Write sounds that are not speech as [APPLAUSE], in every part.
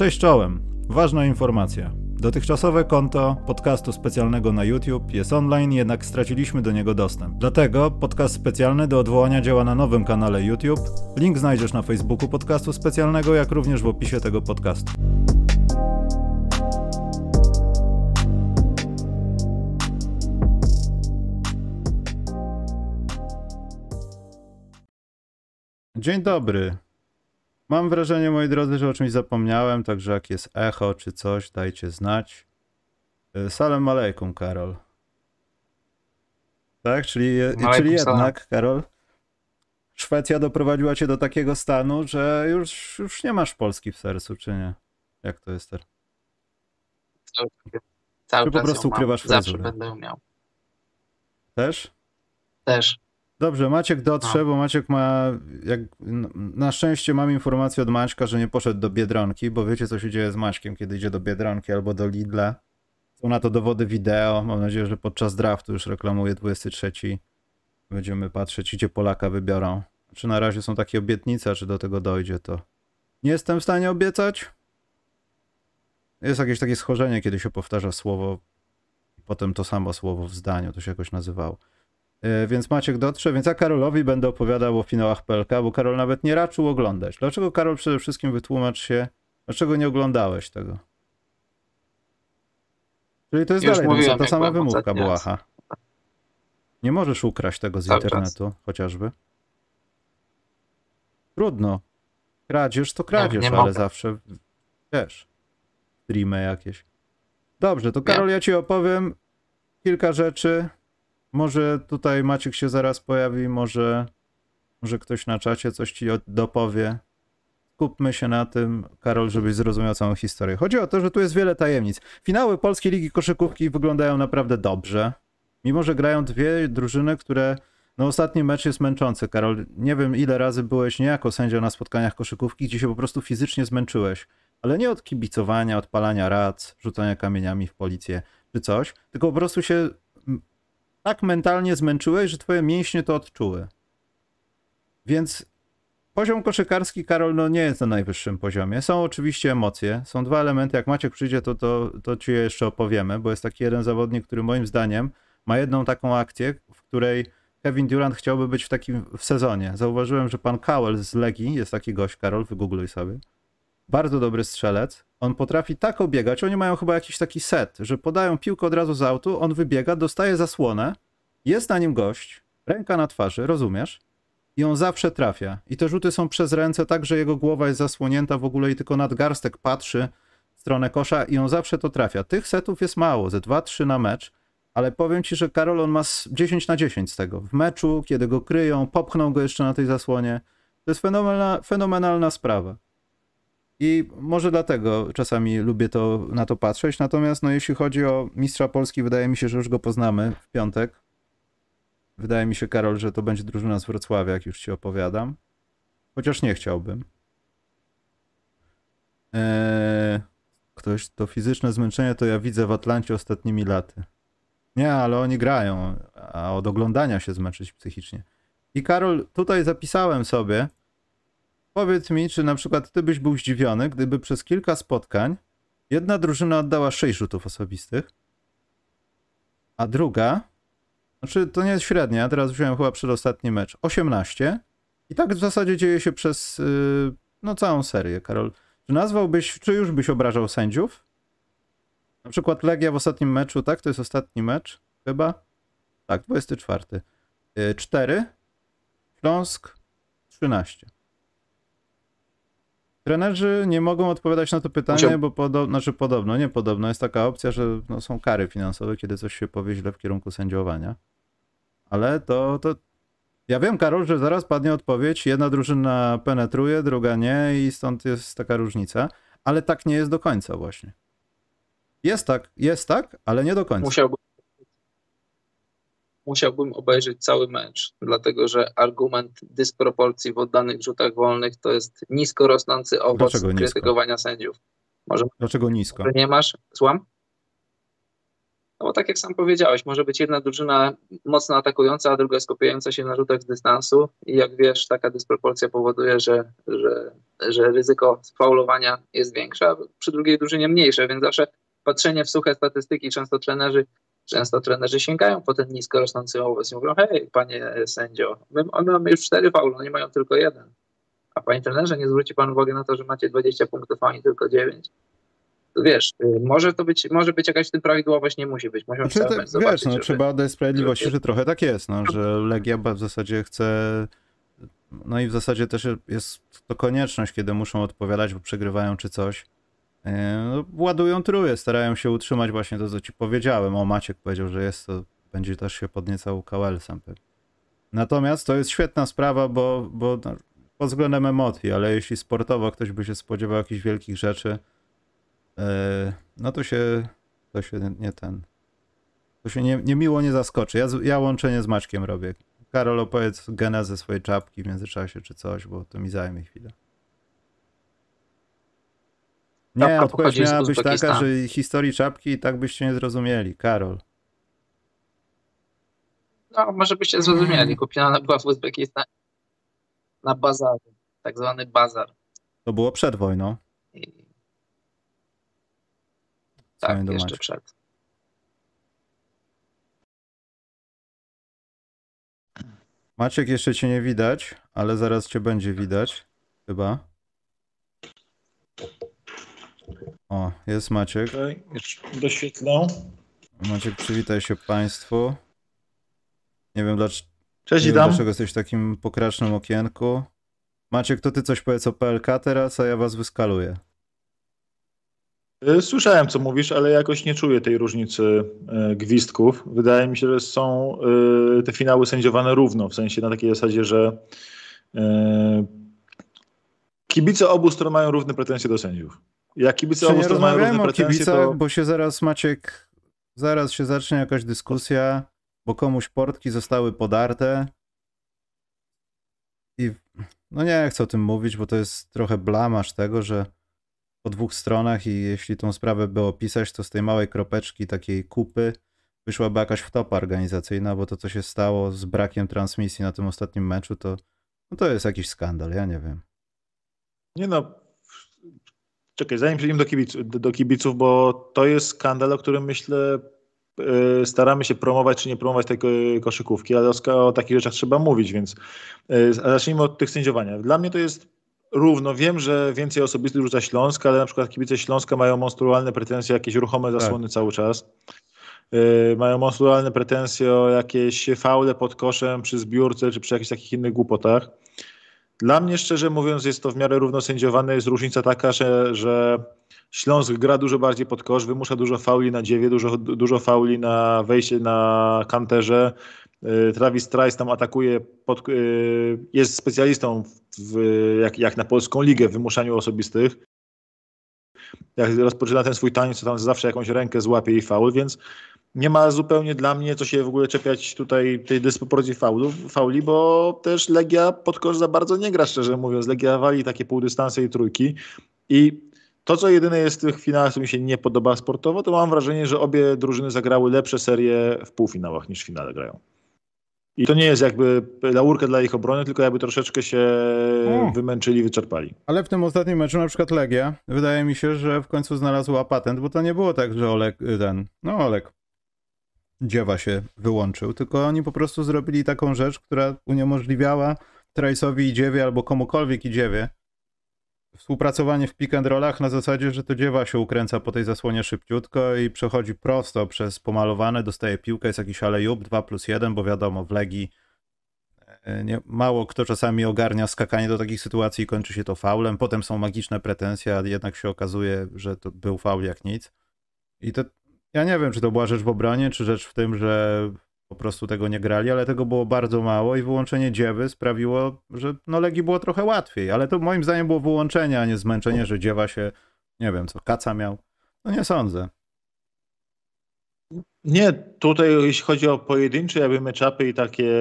Cześć czołem. Ważna informacja. Dotychczasowe konto podcastu specjalnego na YouTube jest online, jednak straciliśmy do niego dostęp. Dlatego podcast specjalny do odwołania działa na nowym kanale YouTube. Link znajdziesz na Facebooku podcastu specjalnego, jak również w opisie tego podcastu. Dzień dobry. Mam wrażenie, moi drodzy, że o czymś zapomniałem, także jak jest echo czy coś, dajcie znać. Y, Salam alejkum, Karol. Tak, czyli, czyli salam. jednak, Karol, Szwecja doprowadziła cię do takiego stanu, że już, już nie masz Polski w sercu, czy nie? Jak to jest teraz? Cały, cały Czy po prostu ją mam. ukrywasz Zawsze będę miał. Też? Też. Dobrze, Maciek dotrze, No. bo Maciek ma. Jak, na szczęście mam informację od Maćka, że nie poszedł do Biedronki, bo wiecie, co się dzieje z Maćkiem, kiedy idzie do Biedronki albo do Lidla. Są na to dowody wideo. Mam nadzieję, że podczas draftu już reklamuje 23. Będziemy patrzeć, gdzie Polaka wybiorą. Czy na razie są takie obietnice, a czy do tego dojdzie, to nie jestem w stanie obiecać. Jest jakieś takie schorzenie, kiedy się powtarza słowo i potem to samo słowo w zdaniu, to się jakoś nazywało. E, Więc Maciek dotrze, więc ja Karolowi będę opowiadał o finałach PLK, bo Karol nawet nie raczył oglądać. Dlaczego Karol przede wszystkim wytłumacz się, dlaczego nie oglądałeś tego? Czyli to jest Już dalej ta- mówiłem, ta sama wymówka. Błaha. Nie możesz ukraść tego z Cały czas. internetu, chociażby. Trudno. Kradzież to kradzież, nie ale mogę. zawsze wiesz, streamy jakieś. Dobrze, to. Karol, ja ci opowiem kilka rzeczy. Może tutaj Maciek się zaraz pojawi, może, może ktoś na czacie coś ci dopowie. Skupmy się na tym, Karol, żebyś zrozumiał całą historię. Chodzi o to, że tu jest wiele tajemnic. Finały Polskiej Ligi Koszykówki wyglądają naprawdę dobrze. Mimo, że grają dwie drużyny, które. No, ostatni mecz jest męczący, Karol. Nie wiem, ile razy byłeś nie jako sędzia na spotkaniach koszykówki, gdzie się po prostu fizycznie zmęczyłeś. Ale nie od kibicowania, odpalania rac, rzucania kamieniami w policję czy coś, tylko po prostu się tak mentalnie zmęczyłeś, że twoje mięśnie to odczuły. Więc poziom koszykarski, Karol, no nie jest na najwyższym poziomie. Są oczywiście emocje, są dwa elementy. Jak Maciek przyjdzie, to, to, to ci je jeszcze opowiemy, bo jest taki jeden zawodnik, który moim zdaniem ma jedną taką akcję, w której Kevin Durant chciałby być w takim w sezonie. Zauważyłem, że pan Cowell z Legii, jest taki gość, Karol, wygoogluj sobie. Bardzo dobry strzelec. On potrafi tak obiegać. Oni mają chyba jakiś taki set, że podają piłkę od razu z autu, on wybiega, dostaje zasłonę, jest na nim gość, ręka na twarzy, rozumiesz? I on zawsze trafia. I te rzuty są przez ręce, tak że jego głowa jest zasłonięta w ogóle i tylko nadgarstek patrzy w stronę kosza i on zawsze to trafia. Tych setów jest mało, ze 2-3 na mecz, ale powiem ci, że Karol on ma z 10 na 10 z tego. W meczu, kiedy go kryją, popchną go jeszcze na tej zasłonie. To jest fenomenalna, fenomenalna sprawa. I może dlatego czasami lubię to, na to patrzeć. Natomiast no, jeśli chodzi o mistrza Polski, wydaje mi się, że już go poznamy w piątek. Wydaje mi się, Karol, że to będzie drużyna z Wrocławia, jak już ci opowiadam. Chociaż nie chciałbym. Eee, ktoś to fizyczne zmęczenie to ja widzę w Atlancie ostatnimi laty. Nie, ale oni grają, a od oglądania się zmęczyć psychicznie. I Karol, tutaj zapisałem sobie, powiedz mi, czy na przykład ty byś był zdziwiony, gdyby przez kilka spotkań jedna drużyna oddała 6 rzutów osobistych, a druga, znaczy to nie jest średnia, teraz wziąłem chyba przedostatni mecz, 18 i tak w zasadzie dzieje się przez yy, no całą serię, Karol. Czy nazwałbyś, czy już byś obrażał sędziów? Na przykład Legia w ostatnim meczu, tak? To jest ostatni mecz, chyba? Tak, 24. 4, Śląsk 13. Trenerzy nie mogą odpowiadać na to pytanie, Musiał- bo podo- znaczy podobno, nie podobno, jest taka opcja, że no, są kary finansowe, kiedy coś się powie źle w kierunku sędziowania. Ale to, to... Ja wiem, Karol, że zaraz padnie odpowiedź, jedna drużyna penetruje, druga nie i stąd jest taka różnica, ale tak nie jest do końca właśnie. Jest tak, jest tak, ale nie do końca. Musiałbym obejrzeć cały mecz, dlatego że argument dysproporcji w oddanych rzutach wolnych to jest nisko rosnący owoc Dlaczego nisko? krytykowania sędziów. Może Dlaczego nisko? że nie masz? Słucham? No bo tak jak sam powiedziałeś, może być jedna drużyna mocno atakująca, a druga skupiająca się na rzutach z dystansu i jak wiesz, taka dysproporcja powoduje, że, że, że ryzyko faulowania jest większe, a przy drugiej drużynie mniejsze, więc zawsze patrzenie w suche statystyki, często trenerzy Często trenerzy sięgają po ten nisko rosnący owoc i mówią, hej, panie sędzio, my, my mamy już cztery faule, oni mają tylko jeden. A panie trenerze, nie zwróci pan uwagi na to, że macie 20 punktów, a oni tylko 9 wiesz, y, może to być, może być jakaś w tym prawidłowość, nie musi być. Musimy znaczy, to, zobaczyć, wiesz, no, trzeba oddać sprawiedliwości, że, że trochę tak jest, no, że Legia w zasadzie chce no i w zasadzie też jest to konieczność, kiedy muszą odpowiadać, bo przegrywają czy coś. E, no, ładują truje, starają się utrzymać właśnie to, co ci powiedziałem. O, Maciek powiedział, że jest to, będzie też się podniecał KL-sem. Natomiast to jest świetna sprawa, bo, bo no, pod względem emocji, ale jeśli sportowo ktoś by się spodziewał jakichś wielkich rzeczy, E, no to się, to się nie ten, to się nie, nie miło nie zaskoczy. Ja, ja łączenie z Maćkiem robię. Karol, opowiedz genezę swojej czapki w międzyczasie czy coś, bo to mi zajmie chwilę. Nie, odpowiedź miała być taka, że historii czapki i tak byście nie zrozumieli. Karol. No, może byście zrozumieli. Kupiona była w Uzbekistanie na bazarze, tak zwany bazar. To było przed wojną. I tak, jeszcze przed. Maciek, jeszcze cię nie widać, ale zaraz cię będzie widać, chyba. O, jest Maciek. Okay. Maciek, przywitaj się Państwu. Nie wiem, dlaczego, Cześć, nie wiem, dlaczego jesteś w takim pokracznym okienku. Maciek, to ty coś powiedz o PLK teraz, a ja was wyskaluję. Y, słyszałem, co mówisz, ale jakoś nie czuję tej różnicy y, gwizdków. Wydaje mi się, że są y, te finały sędziowane równo, w sensie na takiej zasadzie, że kibice obu stron mają równe pretensje do sędziów. Jak kibice mają równe pretensje, kibicach, to... bo się zaraz Maciek, zaraz się zacznie jakaś dyskusja, bo komuś portki zostały podarte i no nie chcę o tym mówić, bo to jest trochę blamasz tego, że po dwóch stronach i jeśli tą sprawę by opisać, to z tej małej kropeczki, takiej kupy, wyszłaby jakaś wtopa organizacyjna, bo to, co się stało z brakiem transmisji na tym ostatnim meczu, to, no to jest jakiś skandal, ja nie wiem. Nie no, czekaj, zanim przejdziemy do kibiców, do kibiców, bo to jest skandal, o którym myślę e, staramy się promować czy nie promować tej koszykówki, ale o, takich rzeczach trzeba mówić, więc e, zacznijmy od tych sędziowania. Dla mnie to jest równo. Wiem, że więcej osobistych rzuca Śląska, ale na przykład kibice Śląska mają monstrualne pretensje, jakieś ruchome tak. zasłony tak. cały czas. Yy, mają monstrualne pretensje o jakieś faule pod koszem przy zbiórce czy przy jakichś takich innych głupotach. Dla mnie, szczerze mówiąc, jest to w miarę równo sędziowane. Jest różnica taka, że, że Śląsk gra dużo bardziej pod kosz, wymusza dużo fauli na dziewie, dużo, dużo fauli na wejście na kanterze, Y, Travis Trice tam atakuje, pod, y, jest specjalistą w, jak, jak na polską ligę w wymuszaniu osobistych. Jak rozpoczyna ten swój taniec, to tam zawsze jakąś rękę złapie i faul, więc nie ma zupełnie dla mnie co się w ogóle czepiać tutaj tej dysproporcji faulu, fauli, bo też Legia pod kosz za bardzo nie gra, szczerze mówiąc. Legia wali takie półdystanse i trójki i to, co jedyne jest w tych finałach, co mi się nie podoba sportowo, to mam wrażenie, że obie drużyny zagrały lepsze serie w półfinałach niż w finale grają. I to nie jest jakby laurka dla ich obrony, tylko jakby troszeczkę się o. wymęczyli, wyczerpali. Ale w tym ostatnim meczu na przykład Legia, wydaje mi się, że w końcu znalazła patent, bo to nie było tak, że Olek, ten, no Olek, dziewa się wyłączył, tylko oni po prostu zrobili taką rzecz, która uniemożliwiała Trace'owi i dziewie albo komukolwiek i dziewie współpracowanie w pick and rollach na zasadzie, że to dziewa się ukręca po tej zasłonie szybciutko i przechodzi prosto przez pomalowane, dostaje piłkę, jest jakiś alejub 2 plus 1, bo wiadomo, w Legii e, nie, mało kto czasami ogarnia skakanie do takich sytuacji i kończy się to faulem. Potem są magiczne pretensje, a jednak się okazuje, że to był faul jak nic. I to ja nie wiem, czy to była rzecz w obronie, czy rzecz w tym, że po prostu tego nie grali, ale tego było bardzo mało i wyłączenie dziewy sprawiło, że no Legii było trochę łatwiej, ale to moim zdaniem było wyłączenie, a nie zmęczenie, że dziewa się, nie wiem co, kaca miał. No nie sądzę. Nie, tutaj jeśli chodzi o pojedyncze jakby meczapy i takie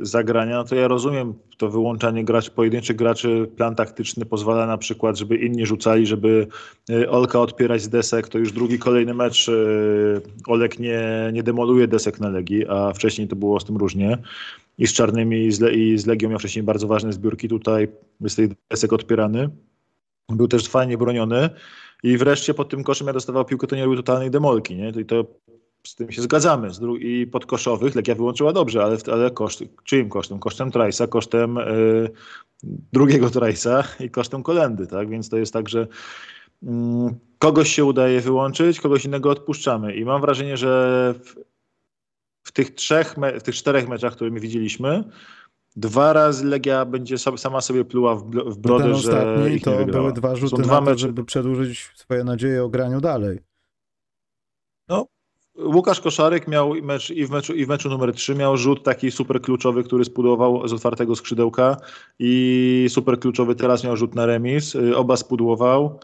zagrania, no to ja rozumiem to wyłączanie graczy, pojedynczych graczy, plan taktyczny pozwala na przykład, żeby inni rzucali, żeby y, Olka odpierać z desek, to już drugi kolejny mecz y, Olek nie, nie demoluje desek na Legii, a wcześniej to było z tym różnie i z Czarnymi i z, Le i z Legią miał wcześniej bardzo ważne zbiórki, tutaj jest tych desek odpierany. Był też fajnie broniony i wreszcie pod tym koszem ja dostawał piłkę, to nie robił totalnej demolki, nie? I to z tym się zgadzamy. I podkoszowych Legia wyłączyła dobrze, ale, ale koszt, czyim kosztem? Kosztem Trajsa, kosztem yy, drugiego Trajsa i kosztem Kolendy, tak? Więc to jest tak, że yy, kogoś się udaje wyłączyć, kogoś innego odpuszczamy. I mam wrażenie, że w, w tych trzech, w tych czterech meczach, które my widzieliśmy, dwa razy Legia będzie sama sobie pluła w, w brodę, ten że ostatni ich to były dwa rzuty Są to, żeby przedłużyć swoje nadzieje o graniu dalej. Łukasz Koszarek miał mecz i w meczu, i w meczu numer 3 miał rzut taki super kluczowy, który spudłował z otwartego skrzydełka i super kluczowy teraz miał rzut na remis. Y, Oba spudłował.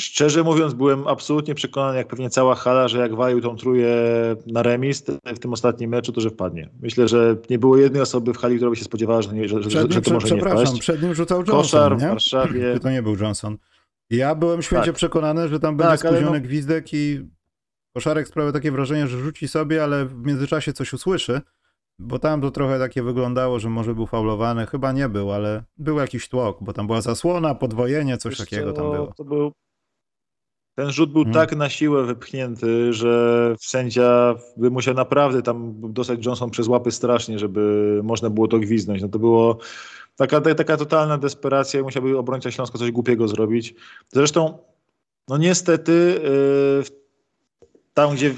Szczerze mówiąc, byłem absolutnie przekonany, jak pewnie cała hala, że jak walił tą trójkę na remis w tym ostatnim meczu, to że wpadnie. Myślę, że nie było jednej osoby w hali, która by się spodziewała, że, nie, że, że, Przed że nim, to może nie przepraszam, wpaść. przed nim rzucał Johnson, Koszar w nie? Warszawie. Czy to nie był Johnson? Ja byłem święcie Tak. przekonany, że tam będzie Tak, spóźniony no- gwizdek i koszarek sprawia takie wrażenie, że rzuci sobie, ale w międzyczasie coś usłyszy, bo tam to trochę takie wyglądało, że może był faulowany. Chyba nie był, ale był jakiś tłok, bo tam była zasłona, podwojenie, coś Wiesz takiego tam było. To był, ten rzut był Mhm. tak na siłę wypchnięty, że sędzia by musiał naprawdę tam dostać Johnson przez łapy strasznie, żeby można było to gwizdnąć. No to było taka, ta- taka totalna desperacja i musiałby obrońca Śląska coś głupiego zrobić. Zresztą, no niestety, yy, tam gdzie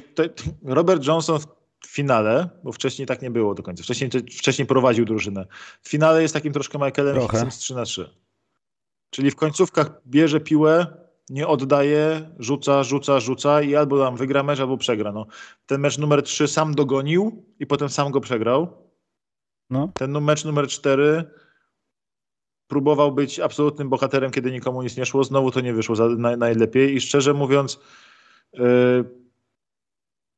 Robert Johnson w finale, bo wcześniej tak nie było do końca, wcześniej, wcześniej prowadził drużynę. W finale jest takim troszkę Michaelem z 3 na 3. Czyli w końcówkach bierze piłę, nie oddaje, rzuca, rzuca, rzuca i albo tam wygra mecz, albo przegra. No. Ten mecz numer 3 sam dogonił i potem sam go przegrał. No. Ten mecz numer 4 próbował być absolutnym bohaterem, kiedy nikomu nic nie szło. Znowu to nie wyszło za, naj, najlepiej i szczerze mówiąc yy,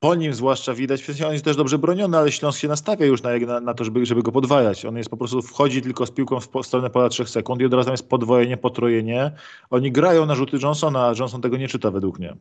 po nim zwłaszcza widać, w on jest też dobrze broniony, ale Śląsk się nastawia już na, na, na to, żeby, żeby go podwajać. On jest po prostu, wchodzi tylko z piłką w po- stronę pola 3 sekund i od razu jest podwojenie, potrojenie. Oni grają na rzuty Johnsona, a Johnson tego nie czyta według mnie.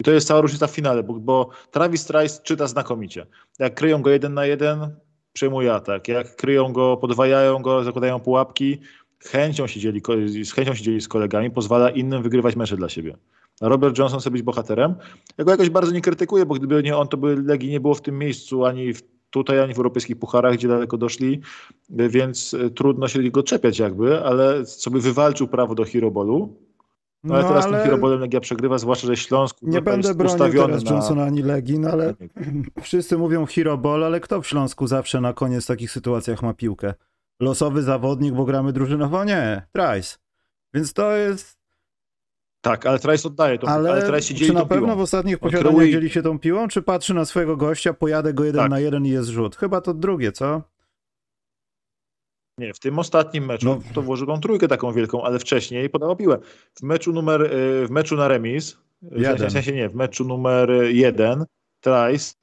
I to jest cała różnica w finale, bo, bo Travis Trice czyta znakomicie. Jak kryją go jeden na jeden, przejmuje atak. Jak kryją go, podwajają go, zakładają pułapki, chęcią się dzieli, z chęcią się dzieli z kolegami, pozwala innym wygrywać mecze dla siebie. Robert Johnson chce być bohaterem. Ja go jakoś bardzo nie krytykuję, bo gdyby nie on, to by Legii nie było w tym miejscu ani w, tutaj, ani w europejskich pucharach, gdzie daleko doszli, więc e, trudno się go czepiać jakby, ale sobie wywalczył prawo do Hero Ballu. No, ale teraz tym Hero Ballem Legia przegrywa, zwłaszcza, że Śląsk Nie jest będę bronił ustawiony teraz na... Johnsona ani Legii, no ale [LAUGHS] wszyscy mówią hero ball, ale kto w Śląsku zawsze na koniec w takich sytuacjach ma piłkę? Losowy zawodnik, bo gramy drużynowo? Nie, Trice. Więc to jest... Tak, ale Trice oddaje to, ale, Ale Trice się czy dzieli na tą pewno piłą. w ostatnich posiadaniach kreuje- dzieli się tą piłą, czy patrzy na swojego gościa, pojadę go jeden Tak. na jeden i jest rzut? Chyba to drugie, co? Nie, w tym ostatnim meczu No. to włożył tą trójkę taką wielką, ale wcześniej podawał piłę. W meczu numer, y, w meczu na remis, w Jeden. sensie, w sensie nie, w meczu numer jeden Trice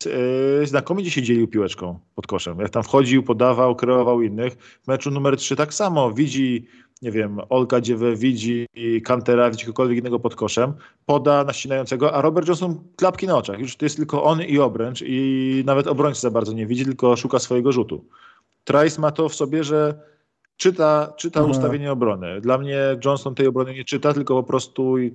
yy, znakomicie się dzielił piłeczką pod koszem. Jak tam wchodził, podawał, kreował innych. W meczu numer trzy tak samo. Widzi, nie wiem, Olka Dziewę, widzi Kantera, widzi kogokolwiek innego pod koszem, poda na ścinającego, a Robert Johnson klapki na oczach. Już to jest tylko on i obręcz i nawet obrońcy za bardzo nie widzi, tylko szuka swojego rzutu. Trice ma to w sobie, że czyta, czyta Aha. ustawienie obrony. Dla mnie Johnson tej obrony nie czyta, tylko po prostu i-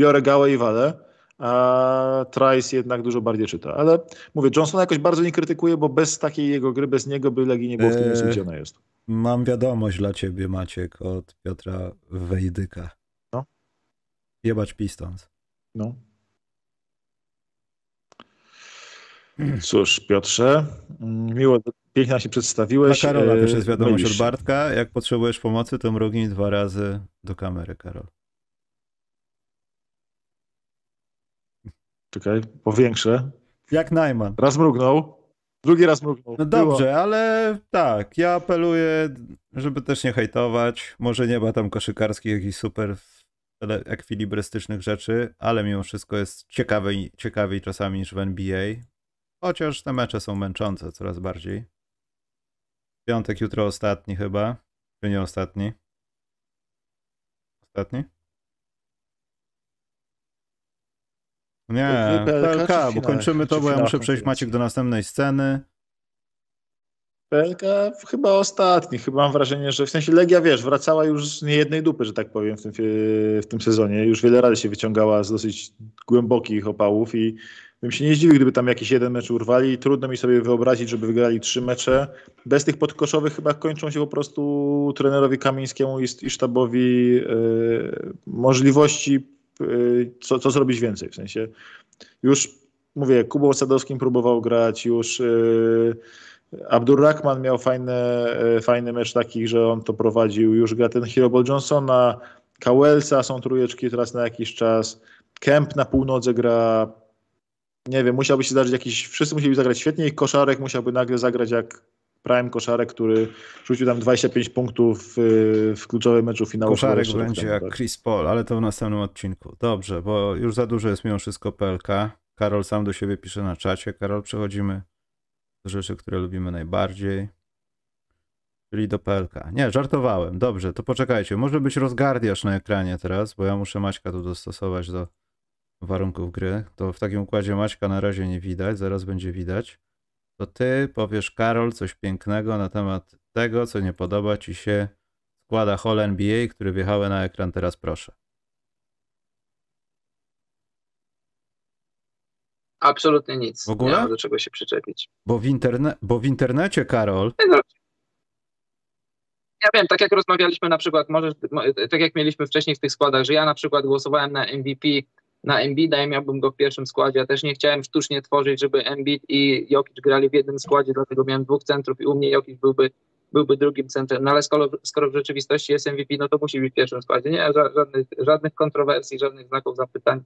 biorę gałę i walę, a Trice jednak dużo bardziej czyta. Ale mówię, Johnsona jakoś bardzo nie krytykuję, bo bez takiej jego gry, bez niego by Legii nie było w tym miejscu, gdzie ona jest. Mam wiadomość dla ciebie, Maciek, od Piotra Wejdyka. No. Jebać Pistons. No. Cóż, Piotrze, miło, pięknie się Dla przedstawiłeś. Karola e, też jest wiadomość mylisz od. Bartka. Jak potrzebujesz pomocy, to mrugnij dwa razy do kamery, Karol. Czekaj, powiększę. Jak Najman. Raz mrugnął, drugi raz mrugnął. No Było. dobrze, ale tak, ja apeluję, żeby też nie hejtować. Może nie ma tam koszykarskich jakichś super ekwilibrystycznych rzeczy, ale mimo wszystko jest ciekawiej, ciekawiej czasami niż w NBA. Chociaż te mecze są męczące coraz bardziej. Piątek jutro ostatni chyba. Czy nie ostatni? Ostatni? Nie, PLK, PLK, bo kończymy to, bo ja muszę przejść? Maciek do następnej sceny. PLK chyba ostatni. Chyba mam wrażenie, że w sensie Legia, wiesz, wracała już z niejednej dupy, że tak powiem, w tym, w tym sezonie. Już wiele razy się wyciągała z dosyć głębokich opałów i bym się nie zdziwił, gdyby tam jakiś jeden mecz urwali. Trudno mi sobie wyobrazić, żeby wygrali trzy mecze. Bez tych podkoszowych chyba kończą się po prostu trenerowi Kamińskiemu i, sztabowi yy, możliwości, co, co zrobić więcej. W sensie już, mówię, Kubą Sadowskim próbował grać, już... Yy, Abdurrahman miał fajne, e, fajny mecz taki, że on to prowadził. Już gra ten Hero Johnsona, Kałelsa są trójeczki teraz na jakiś czas. Kemp na półnodze gra. Nie wiem, musiałby się zdarzyć jakiś. Wszyscy musieli zagrać świetnie i koszarek musiałby nagle zagrać jak prime koszarek, który rzucił tam 25 punktów w, w kluczowym meczu finału. Koszarek będzie jak tak. Chris Paul, ale to w następnym odcinku. Dobrze, bo już za dużo jest mimo wszystko PLK. Karol sam do siebie pisze na czacie. Karol, przechodzimy do rzeczy, które lubimy najbardziej. Czyli do PLK. Nie, żartowałem. Dobrze, to poczekajcie. Może być rozgardiasz na ekranie teraz, bo ja muszę Maćka tu dostosować do warunków gry. To w takim układzie Maćka na razie nie widać, zaraz będzie widać. To ty powiesz, Karol, coś pięknego na temat tego, co nie podoba ci się składa Hall NBA, który wjechały na ekran teraz, proszę. Absolutnie nic. W ogóle? Nie ma do czego się przyczepić. Bo w, interne- bo w internecie, Karol, No, Ja wiem, tak jak rozmawialiśmy na przykład, możesz, mo- tak jak mieliśmy wcześniej w tych składach, że ja na przykład głosowałem na MVP, na Embida i miałbym go w pierwszym składzie. Ja też nie chciałem sztucznie tworzyć, żeby Embiid i Jokic grali w jednym składzie, dlatego miałem dwóch centrów i u mnie Jokic byłby, byłby drugim centrem. No ale skoro, skoro w rzeczywistości jest MVP, no to musi być w pierwszym składzie. Nie, ża- żadnych, żadnych kontrowersji, żadnych znaków zapytań.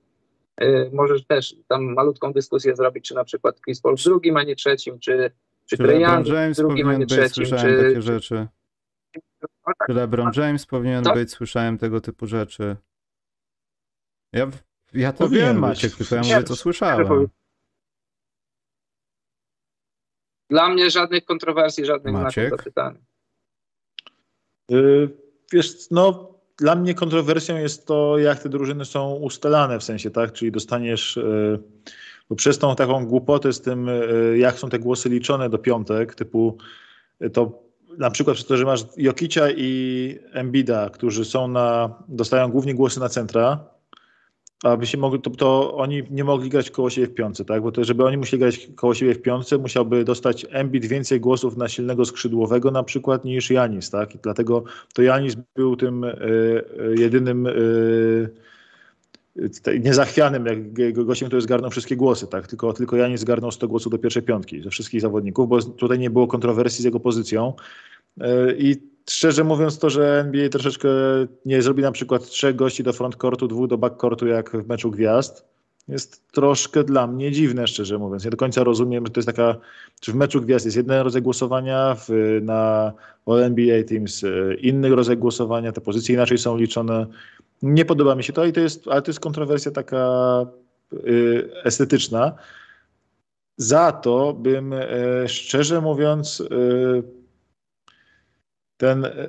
Yy, możesz też tam malutką dyskusję zrobić, czy na przykład Chris Paul w drugim, a nie trzecim, czy, czy czy Young w drugim, a nie być, trzecim, słyszałem czy, takie rzeczy. No tak. Czy LeBron James powinien Tak. być, słyszałem tego typu rzeczy. Ja, w- ja to Powinien wiem, być. Maciek, tylko ja mówię, co słyszałem. Dla mnie żadnych kontrowersji, żadnych Maciek? znaków zapytania. Y, Wiesz, no dla mnie kontrowersją jest to, jak te drużyny są ustalane w sensie, tak? Czyli dostaniesz y, bo przez tą taką głupotę z tym, y, jak są te głosy liczone do piątek, typu to na przykład przez to, że masz Jokicia i Embida, którzy są na, dostają głównie głosy na centra, aby się mogli, to, to oni nie mogli grać koło siebie w piątce, tak? Bo to, żeby oni musieli grać koło siebie w piątce, musiałby dostać Embiid więcej głosów na silnego skrzydłowego na przykład niż Janis, tak? I dlatego to Janis był tym y, y, jedynym y, niezachwianym jak, go- gościem, który zgarnął wszystkie głosy, tak? Tylko, tylko Janis zgarnął 100 głosów do pierwszej piątki ze wszystkich zawodników, bo tutaj nie było kontrowersji z jego pozycją. I szczerze mówiąc to, że NBA troszeczkę nie zrobi na przykład trzech gości do frontcourtu, dwóch do backcourtu jak w meczu gwiazd, jest troszkę dla mnie dziwne, szczerze mówiąc. Nie do końca rozumiem, że to jest taka, czy w meczu gwiazd jest jeden rodzaj głosowania, w, na All NBA Teams e, inny rodzaj głosowania, te pozycje inaczej są liczone. Nie podoba mi się to, i to jest, ale to jest kontrowersja taka y, estetyczna. Za to bym, e, szczerze mówiąc, e, ten. e,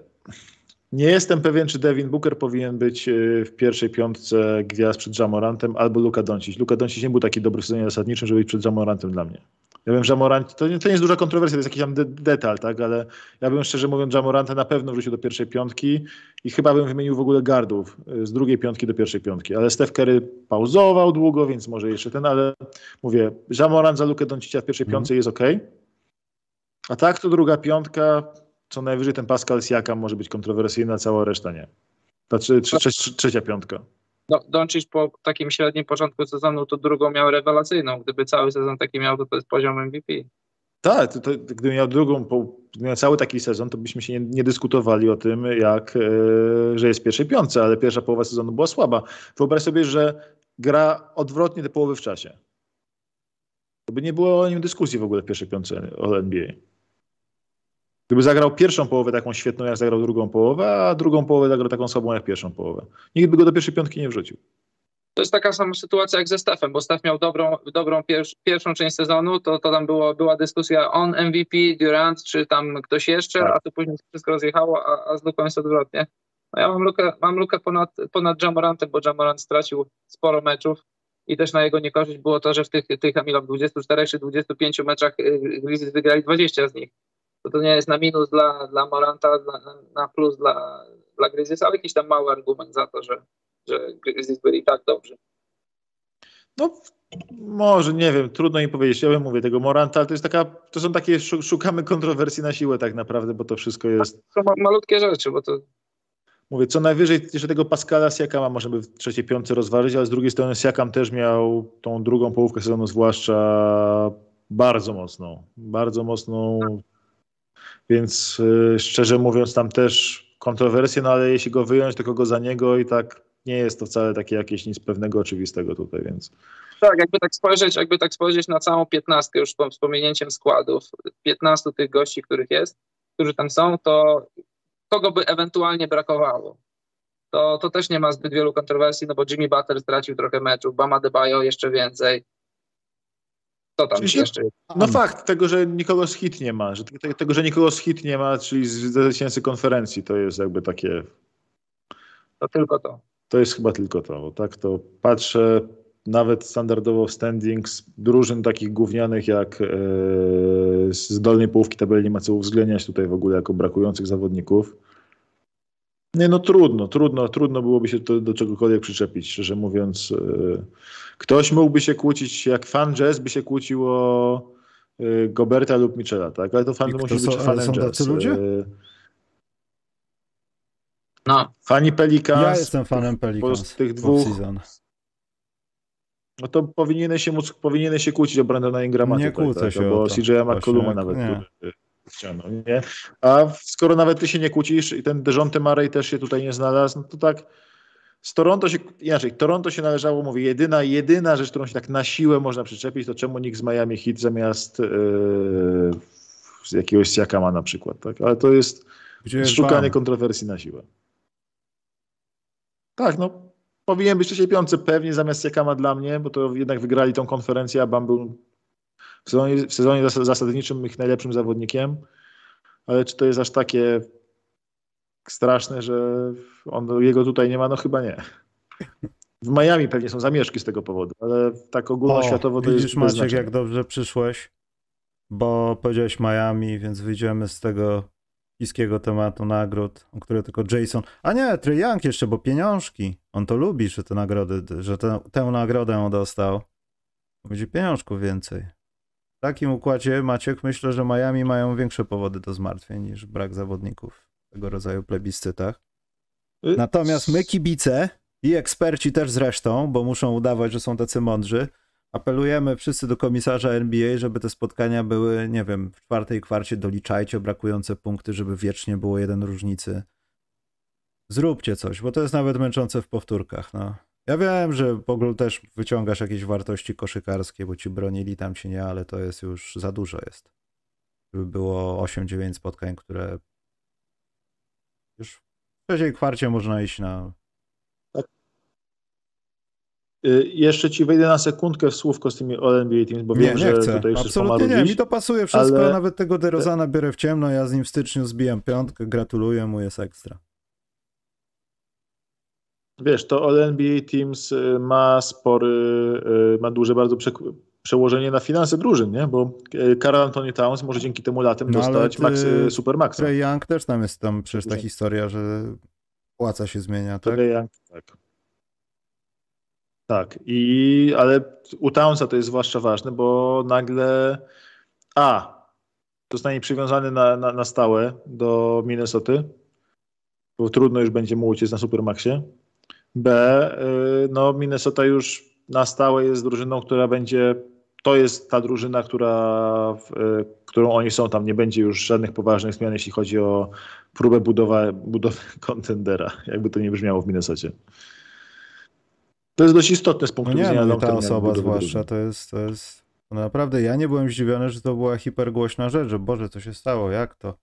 Nie jestem pewien, czy Devin Booker powinien być e, w pierwszej piątce gwiazd przed Jamorantem albo Luka Doncic. Luka Doncic nie był taki dobry w sezonie zasadniczym, żeby być przed Jamorantem dla mnie. Ja bym Jamorant, to nie, to nie jest duża kontrowersja, to jest jakiś tam de detal, tak, ale ja bym szczerze mówiąc Jamoranta na pewno wrzucił do pierwszej piątki i chyba bym wymienił w ogóle gardów e, z drugiej piątki do pierwszej piątki, ale Steph Curry pauzował długo, więc może jeszcze ten, ale mówię, Jamorant za Lukę Doncicia w pierwszej Mhm. piątce jest ok. A tak to druga piątka, co najwyżej ten Pascal Siakam może być kontrowersyjna, cała reszta nie. Ta trze, trze, trze, trzecia piątka. No, Doncic po takim średnim początku sezonu to drugą miał rewelacyjną. Gdyby cały sezon taki miał, to to jest poziom MVP. Tak, to, to, gdybym miał drugą, po, miał cały taki sezon, to byśmy się nie, nie dyskutowali o tym, jak, e, że jest w pierwszej piątce, ale pierwsza połowa sezonu była słaba. Wyobraź sobie, że gra odwrotnie do połowy w czasie. To by nie było o nim dyskusji w ogóle w pierwszej piątce o NBA. Gdyby zagrał pierwszą połowę taką świetną, jak zagrał drugą połowę, a drugą połowę zagrał taką słabą, jak pierwszą połowę. Nikt by go do pierwszej piątki nie wrzucił. To jest taka sama sytuacja jak ze Stefem, bo Stef miał dobrą, dobrą pier pierwszą część sezonu, to, to tam było, była dyskusja on MVP, Durant, czy tam ktoś jeszcze, tak. a to później wszystko rozjechało, a, a z Luką jest odwrotnie. No ja mam lukę, mam lukę ponad, ponad Jamorantem, bo Jamorant stracił sporo meczów i też na jego niekorzyść było to, że w tych, tych Emilach 24 czy 25 meczach y, Grizzlies wygrali 20 z nich. To, to nie jest na minus dla, dla Moranta, na, na plus dla, dla Grizzlies, ale jakiś tam mały argument za to, że, że Grizzlies byli tak dobrzy. No, może, nie wiem, trudno mi powiedzieć. Ja bym mówię tego Moranta, ale to jest taka, to są takie, szukamy kontrowersji na siłę tak naprawdę, bo to wszystko jest... To ma, malutkie rzeczy, bo to... Mówię, co najwyżej jeszcze tego Pascala Siakama możemy w trzeciej piątce rozważyć, ale z drugiej strony Siakam też miał tą drugą połówkę sezonu zwłaszcza bardzo mocną, bardzo mocną, więc yy, szczerze mówiąc tam też kontrowersje, no ale jeśli go wyjąć, to kogo za niego i tak nie jest to wcale takie jakieś nic pewnego, oczywistego tutaj, więc... Tak, jakby tak spojrzeć, jakby tak spojrzeć na całą piętnastkę już z pominięciem składów, 15 tych gości, których jest, którzy tam są, to kogo by ewentualnie brakowało? To, to też nie ma zbyt wielu kontrowersji, no bo Jimmy Butler stracił trochę meczów, Bama Debajo jeszcze więcej. Co tam Czyli jeszcze? No fakt tego, że nikogo z hit nie ma, że tego, że nikogo z hit nie ma, czyli z zwycięzcy konferencji, to jest jakby takie... To tylko to. To jest chyba tylko to, bo tak to patrzę nawet standardowo w standings drużyn takich gównianych jak e, z dolnej połówki tabeli nie ma co uwzględniać tutaj w ogóle jako brakujących zawodników. Nie, no trudno, trudno, trudno byłoby się to do czegokolwiek przyczepić, szczerze mówiąc. E, ktoś mógłby się kłócić, jak fan jazz by się kłócił o e, Goberta lub Michela, tak? Ale to fan musi być fanem są jazz. ludzie? No. Fani Pelikan. Ja jestem fanem Pelikan. Z tych dwóch. No to powinieneś się, móc, powinieneś się kłócić o Brandona Ingrama. Nie tutaj, kłócę tak? się Bo CJ McColluma nawet nie. Nie? A skoro nawet ty się nie kłócisz i ten Dejonte Murray też się tutaj nie znalazł, no to tak z Toronto się, inaczej, Toronto się należało, mówię, jedyna, jedyna rzecz, którą się tak na siłę można przyczepić, to czemu nikt z Miami hit zamiast yy, jakiegoś Siakama na przykład, tak? Ale to jest Gdzie szukanie kontrowersji na siłę. Tak, no powinien być w trzeciej piątce pewnie zamiast Jakama dla mnie, bo to jednak wygrali tą konferencję, a Bam był w sezonie, w sezonie zasadniczym ich najlepszym zawodnikiem. Ale czy to jest aż takie straszne, że on, jego tutaj nie ma? No chyba nie. W Miami pewnie są zamieszki z tego powodu, ale tak ogólnoświatowo o, to widzisz, jest Maciek, jak dobrze przyszłeś, bo powiedziałeś Miami, więc wyjdziemy z tego chińskiego tematu nagród, o które tylko Jason. A nie, Trey Young jeszcze, bo pieniążki. On to lubi, że te nagrody, że te, tę nagrodę on dostał. Będzie pieniążków więcej. W takim układzie, Maciek, myślę, że Miami mają większe powody do zmartwień niż brak zawodników w tego rodzaju plebiscytach. Y, Natomiast my, kibice i eksperci też zresztą, bo muszą udawać, że są tacy mądrzy, apelujemy wszyscy do komisarza NBA, żeby te spotkania były, nie wiem, w czwartej kwarcie doliczajcie brakujące punkty, żeby wiecznie było jeden różnicy. Zróbcie coś, bo to jest nawet męczące w powtórkach. No. Ja wiem, że w ogóle też wyciągasz jakieś wartości koszykarskie, bo ci bronili tam się nie, ale to jest już za dużo jest. Żeby było 8-9 spotkań, które już w trzeciej kwarcie można iść na Y, jeszcze ci wejdę na sekundkę w słówko z tymi All-NBA Teams, bo nie, wiem, nie że chcę. tutaj Absolutnie nie, mi to pasuje wszystko, ale... nawet tego DeRozana biorę w ciemno, ja z nim w styczniu zbijam piątkę, gratuluję mu, jest ekstra. Wiesz, to All-NBA Teams y, ma spory, y, ma duże bardzo prze, przełożenie na finanse drużyn, nie? Bo Karl Anthony Towns może dzięki temu latem no, dostać ty, max, Super Max. Trey Young też tam jest tam przecież ta historia, że płaca się zmienia, tak? Trey Young, tak. Tak, i, ale u Townsa to jest zwłaszcza ważne, bo nagle A, zostanie przywiązany na, na, na stałe do Minnesoty, bo trudno już będzie mu uciec na Supermaxie. B, y, no Minnesota już na stałe jest drużyną, która będzie, to jest ta drużyna, która, y, którą oni są, tam nie będzie już żadnych poważnych zmian, jeśli chodzi o próbę budowy, budowy [LAUGHS] kontendera, jakby to nie brzmiało w Minnesocie. To jest dość istotne z punktu no nie, widzenia no ta osoba zwłaszcza, to jest, to jest no naprawdę, ja nie byłem zdziwiony, że to była hipergłośna rzecz, że Boże, co się stało, jak to?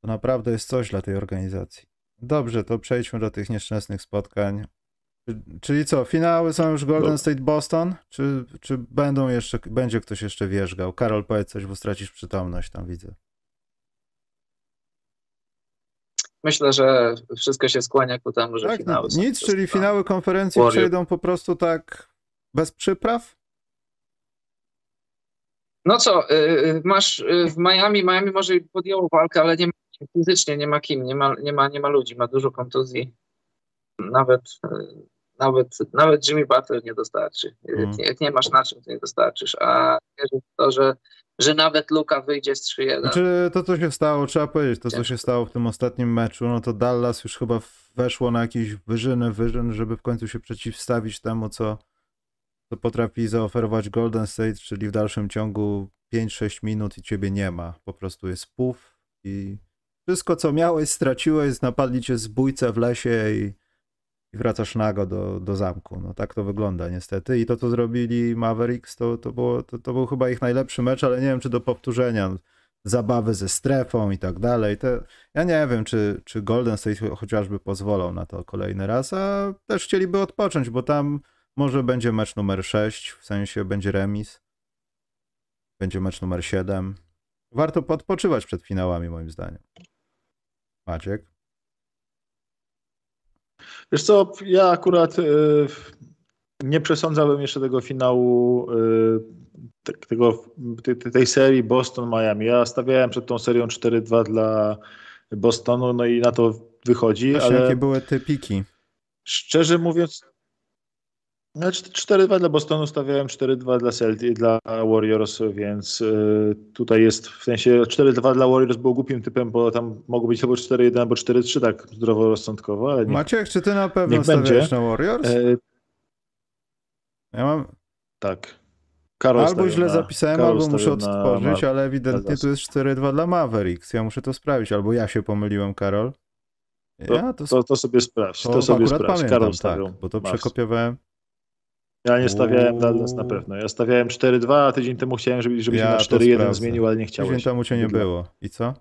To naprawdę jest coś dla tej organizacji. Dobrze, to przejdźmy do tych nieszczęsnych spotkań. Czyli co, finały są już Golden no. State Boston? Czy, czy będą jeszcze, będzie ktoś jeszcze wierzgał? Karol, powiedz coś, bo stracisz przytomność, tam widzę. Myślę, że wszystko się skłania ku temu, że tak, finały są Nic, czyli finały konferencji Warrior. przejdą po prostu tak bez przypraw? No co, y, y, masz y, w Miami, Miami może podjęło walkę, ale nie ma, fizycznie nie ma kim, nie ma, nie, ma, nie ma ludzi, ma dużo kontuzji. Nawet nawet, nawet Jimmy Butler nie dostarczy. Mm. Jak nie masz na czym, to nie dostarczysz. A wierzę w to, że, że nawet Luka wyjdzie z 3-1. Znaczy, to, co się stało, trzeba powiedzieć, to, co się stało w tym ostatnim meczu, no to Dallas już chyba weszło na jakieś wyżyny, wyżyn, żeby w końcu się przeciwstawić temu, co, co potrafi zaoferować Golden State, czyli w dalszym ciągu 5-6 minut i ciebie nie ma. Po prostu jest puf i wszystko, co miałeś, straciłeś, napadli cię zbójce w lesie i i wracasz nago do, do zamku. No tak to wygląda niestety. I to, co zrobili Mavericks, to, to, było, to, to był chyba ich najlepszy mecz, ale nie wiem, czy do powtórzenia. Zabawy ze strefą i tak dalej. To, ja nie wiem, czy, czy Golden State chociażby pozwolą na to kolejny raz, a też chcieliby odpocząć, bo tam może będzie mecz numer 6, w sensie będzie remis. Będzie mecz numer 7. Warto podpoczywać przed finałami, moim zdaniem. Maciek? Wiesz co, ja akurat y, nie przesądzałbym jeszcze tego finału y, tego, tej serii Boston-Miami. Ja stawiałem przed tą serią 4-2 dla Bostonu, no i na to wychodzi. Właśnie ale jakie były te piki? Szczerze mówiąc, 4-2 dla Bostonu stawiałem 4-2 dla Celtic, dla Warriors, więc y, tutaj jest w sensie 4-2 dla Warriors było głupim typem, bo tam mogło być albo 4-1 albo 4-3 tak zdroworozsądkowo, ale nie. Maciek, czy ty na pewno stawiasz na Warriors? E... Ja mam... Tak. Karol albo źle na, zapisałem, Karol albo muszę odtworzyć, ale ewidentnie tu jest 4-2 dla Mavericks. Ja muszę to sprawdzić, albo ja się pomyliłem, Karol. Ja to, to, to, sobie sprawdź. To, to sobie sprawdź. Pamiętam, Karol tak, bo to przekopiowałem. Ja nie stawiałem Dallas na pewno. Ja stawiałem 4-2, a tydzień temu chciałem, żeby, żeby ja się na 4-1 zmienił, ale nie chciałem. Tydzień temu cię nie było. I co?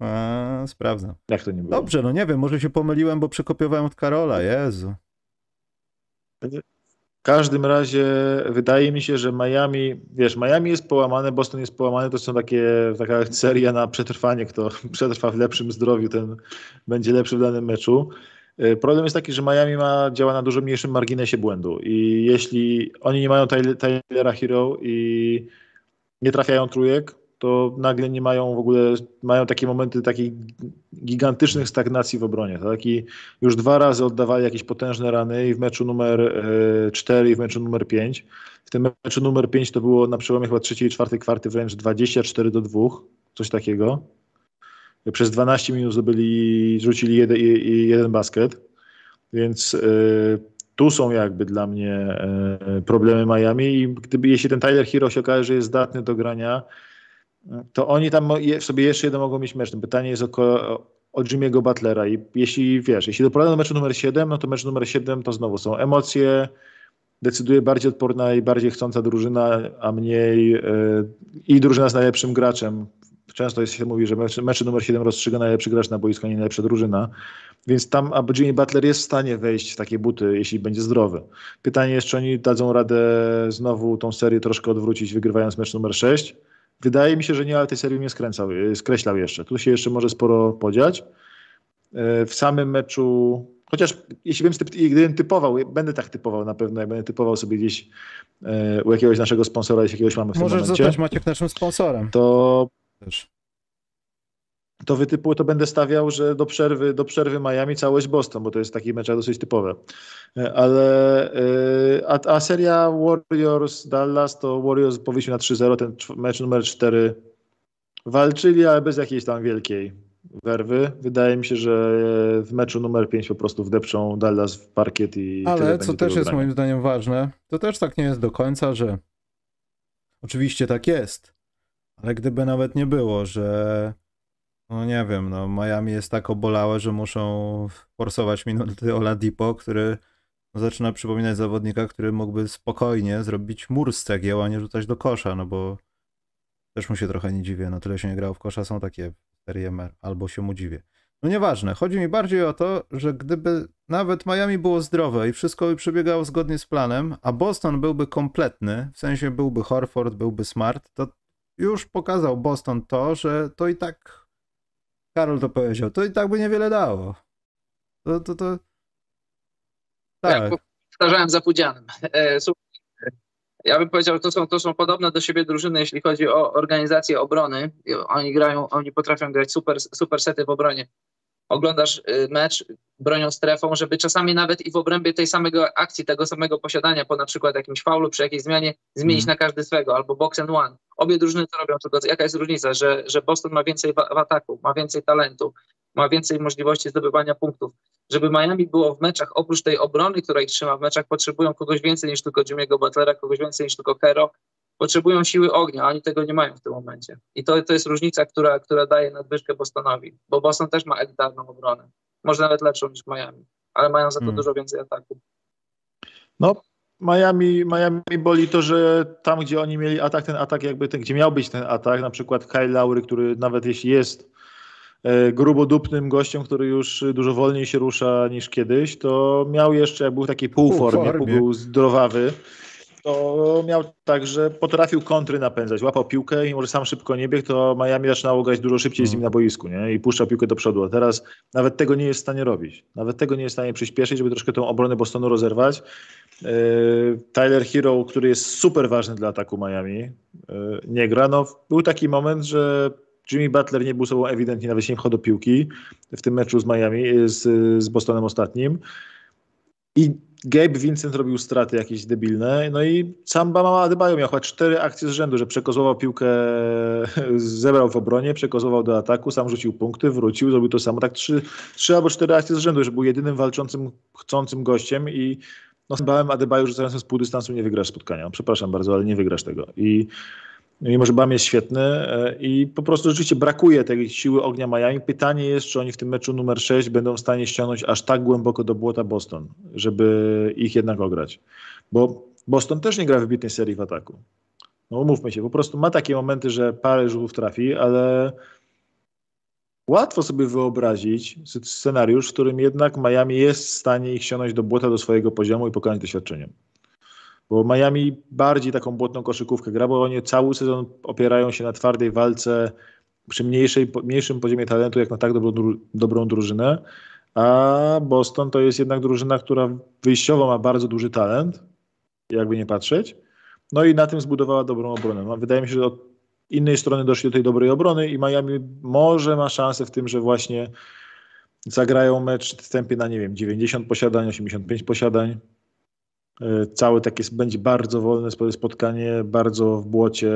A, sprawdzam. Jak to nie było? Dobrze, no nie wiem, może się pomyliłem, bo przekopiowałem od Karola, Jezu. W każdym razie wydaje mi się, że Miami, wiesz, Miami jest połamane, Boston jest połamany, to są takie, taka seria na przetrwanie, kto [LAUGHS] przetrwa w lepszym zdrowiu, ten będzie lepszy w danym meczu. E, problem jest taki, że Miami ma, działa na dużo mniejszym marginesie błędu i jeśli oni nie mają Tylera Hero i nie trafiają trójek, to nagle nie mają w ogóle, mają takie momenty takiej gigantycznych stagnacji w obronie. Taki już dwa razy oddawali jakieś potężne rany i w meczu numer 4 e, i w meczu numer 5. W tym meczu numer 5 to było na przełomie chyba trzeciej i czwartej kwarty wręcz 24 do 2, coś takiego przez 12 minut zdobyli, rzucili jeden, jeden basket, więc y, tu są jakby dla mnie y, problemy Miami i gdyby, jeśli ten Tyler Hero się okaże, że jest zdatny do grania, to oni tam sobie jeszcze jeden mogą mieć mecz. Pytanie jest o, Jimmy'ego Butlera i jeśli wiesz, jeśli doprowadza do meczu numer 7, no to mecz numer 7 to znowu są emocje, decyduje bardziej odporna i bardziej chcąca drużyna, a mniej yy, i drużyna z najlepszym graczem Często jest, się mówi, że mecz, mecz numer 7 rozstrzyga najlepszy gracz na boisku, a nie najlepsza drużyna. Więc tam aby Jimmy Butler jest w stanie wejść w takie buty, jeśli będzie zdrowy. Pytanie jest, czy oni dadzą radę znowu tą serię troszkę odwrócić, wygrywając mecz numer 6. Wydaje mi się, że nie, ale tej serii nie skręcał, skreślał jeszcze. Tu się jeszcze może sporo podziać. E, w samym meczu, chociaż jeśli bym, gdybym typował, będę tak typował na pewno, jak będę typował sobie gdzieś e, u jakiegoś naszego sponsora, jeśli jakiegoś mamy w Możesz tym momencie. Możesz zostać Maciek naszym sponsorem. To też. To wytypu to będę stawiał, że do przerwy, do przerwy Miami całość Boston, bo to jest taki mecz dosyć typowe. E, ale e, a, a seria Warriors Dallas to Warriors powinniśmy na 3-0, ten mecz numer 4 walczyli, ale bez jakiejś tam wielkiej werwy. Wydaje mi się, że w meczu numer 5 po prostu wdepczą Dallas w parkiet i. Ale co też jest grania. moim zdaniem ważne, to też tak nie jest do końca, że oczywiście tak jest ale gdyby nawet nie było, że no nie wiem, no Miami jest tak obolałe, że muszą forsować minuty Oladipo, który no, zaczyna przypominać zawodnika, który mógłby spokojnie zrobić mur z cegieł, a nie rzucać do kosza, no bo Też mu się trochę nie dziwię, no tyle się nie grało w kosza, są takie serie albo się mu dziwię. No nieważne, chodzi mi bardziej o to, że gdyby nawet Miami było zdrowe i wszystko by przebiegało zgodnie z planem, a Boston byłby kompletny, w sensie byłby Horford, byłby Smart, to już pokazał Boston to, że to i tak, Karol to powiedział, to i tak by niewiele dało. To, to, to... Tak. Jak powtarzałem za Pudzianem. E, ja bym powiedział, że to są, to są podobne do siebie drużyny, jeśli chodzi o organizację obrony. Oni grają, oni potrafią grać super, super sety w obronie oglądasz y, mecz bronią strefą, żeby czasami nawet i w obrębie tej samego akcji, tego samego posiadania, po na przykład jakimś faulu, przy jakiejś zmianie, zmienić mm. na każdy swego, albo box and one. Obie drużyny to robią, tylko jaka jest różnica, że, że Boston ma więcej w, w ataku, ma więcej talentu, ma więcej możliwości zdobywania punktów. Żeby Miami było w meczach, oprócz tej obrony, która ich trzyma w meczach, potrzebują kogoś więcej niż tylko Jimmy'ego Butlera, kogoś więcej niż tylko Kero, potrzebują siły ognia, a oni tego nie mają w tym momencie. I to, to jest różnica, która, która daje nadwyżkę Bostonowi, bo Boston też ma elitarną obronę, może nawet lepszą niż Miami, ale mają za to hmm. dużo więcej ataku. No, Miami, Miami boli to, że tam, gdzie oni mieli atak, ten atak jakby, ten, gdzie miał być ten atak, na przykład Kyle Lowry, który nawet jeśli jest e, grubodupnym gościem, który już dużo wolniej się rusza niż kiedyś, to miał jeszcze, jak był w takiej półformie, pół był zdrowawy, to miał tak, że potrafił kontry napędzać. Łapał piłkę i może sam szybko nie biegł, to Miami zaczynało grać dużo szybciej z nim na boisku nie? i puszczał piłkę do przodu. A teraz nawet tego nie jest w stanie robić. Nawet tego nie jest w stanie przyspieszyć, żeby troszkę tą obronę Bostonu rozerwać. Yy, Tyler Hero, który jest super ważny dla ataku Miami, yy, nie gra. No, był taki moment, że Jimmy Butler nie był sobą ewidentnie, nawet się nie do piłki w tym meczu z Miami, z, z Bostonem ostatnim. I Gabe Vincent robił straty jakieś debilne, no i sam Bama Adebayo miał chyba cztery akcje z rzędu, że przekozował piłkę, [LAUGHS] zebrał w obronie, przekozował do ataku, sam rzucił punkty, wrócił, zrobił to samo. Tak trzy, trzy albo cztery akcje z rzędu, że był jedynym walczącym, chcącym gościem i no, z Bamem Adebayo rzucającym z pół dystansu nie wygrasz spotkania. Przepraszam bardzo, ale nie wygrasz tego. I mimo że BAM jest świetny e, i po prostu rzeczywiście brakuje tej siły ognia Miami. Pytanie jest, czy oni w tym meczu numer 6 będą w stanie ściągnąć aż tak głęboko do błota Boston, żeby ich jednak ograć. Bo Boston też nie gra wybitnej serii w ataku. No umówmy się, po prostu ma takie momenty, że parę rzutów trafi, ale łatwo sobie wyobrazić scenariusz, w którym jednak Miami jest w stanie ich ściągnąć do błota do swojego poziomu i pokonać doświadczeniem. Bo Miami bardziej taką błotną koszykówkę gra, bo oni cały sezon opierają się na twardej walce przy mniejszej, mniejszym poziomie talentu, jak na tak dobrą, dobrą drużynę. A Boston to jest jednak drużyna, która wyjściowo ma bardzo duży talent, jakby nie patrzeć. No i na tym zbudowała dobrą obronę. No, wydaje mi się, że od innej strony doszli do tej dobrej obrony i Miami może ma szansę w tym, że właśnie zagrają mecz w tempie na, nie wiem, 90 posiadań, 85 posiadań całe takie będzie bardzo wolne spotkanie, bardzo w błocie.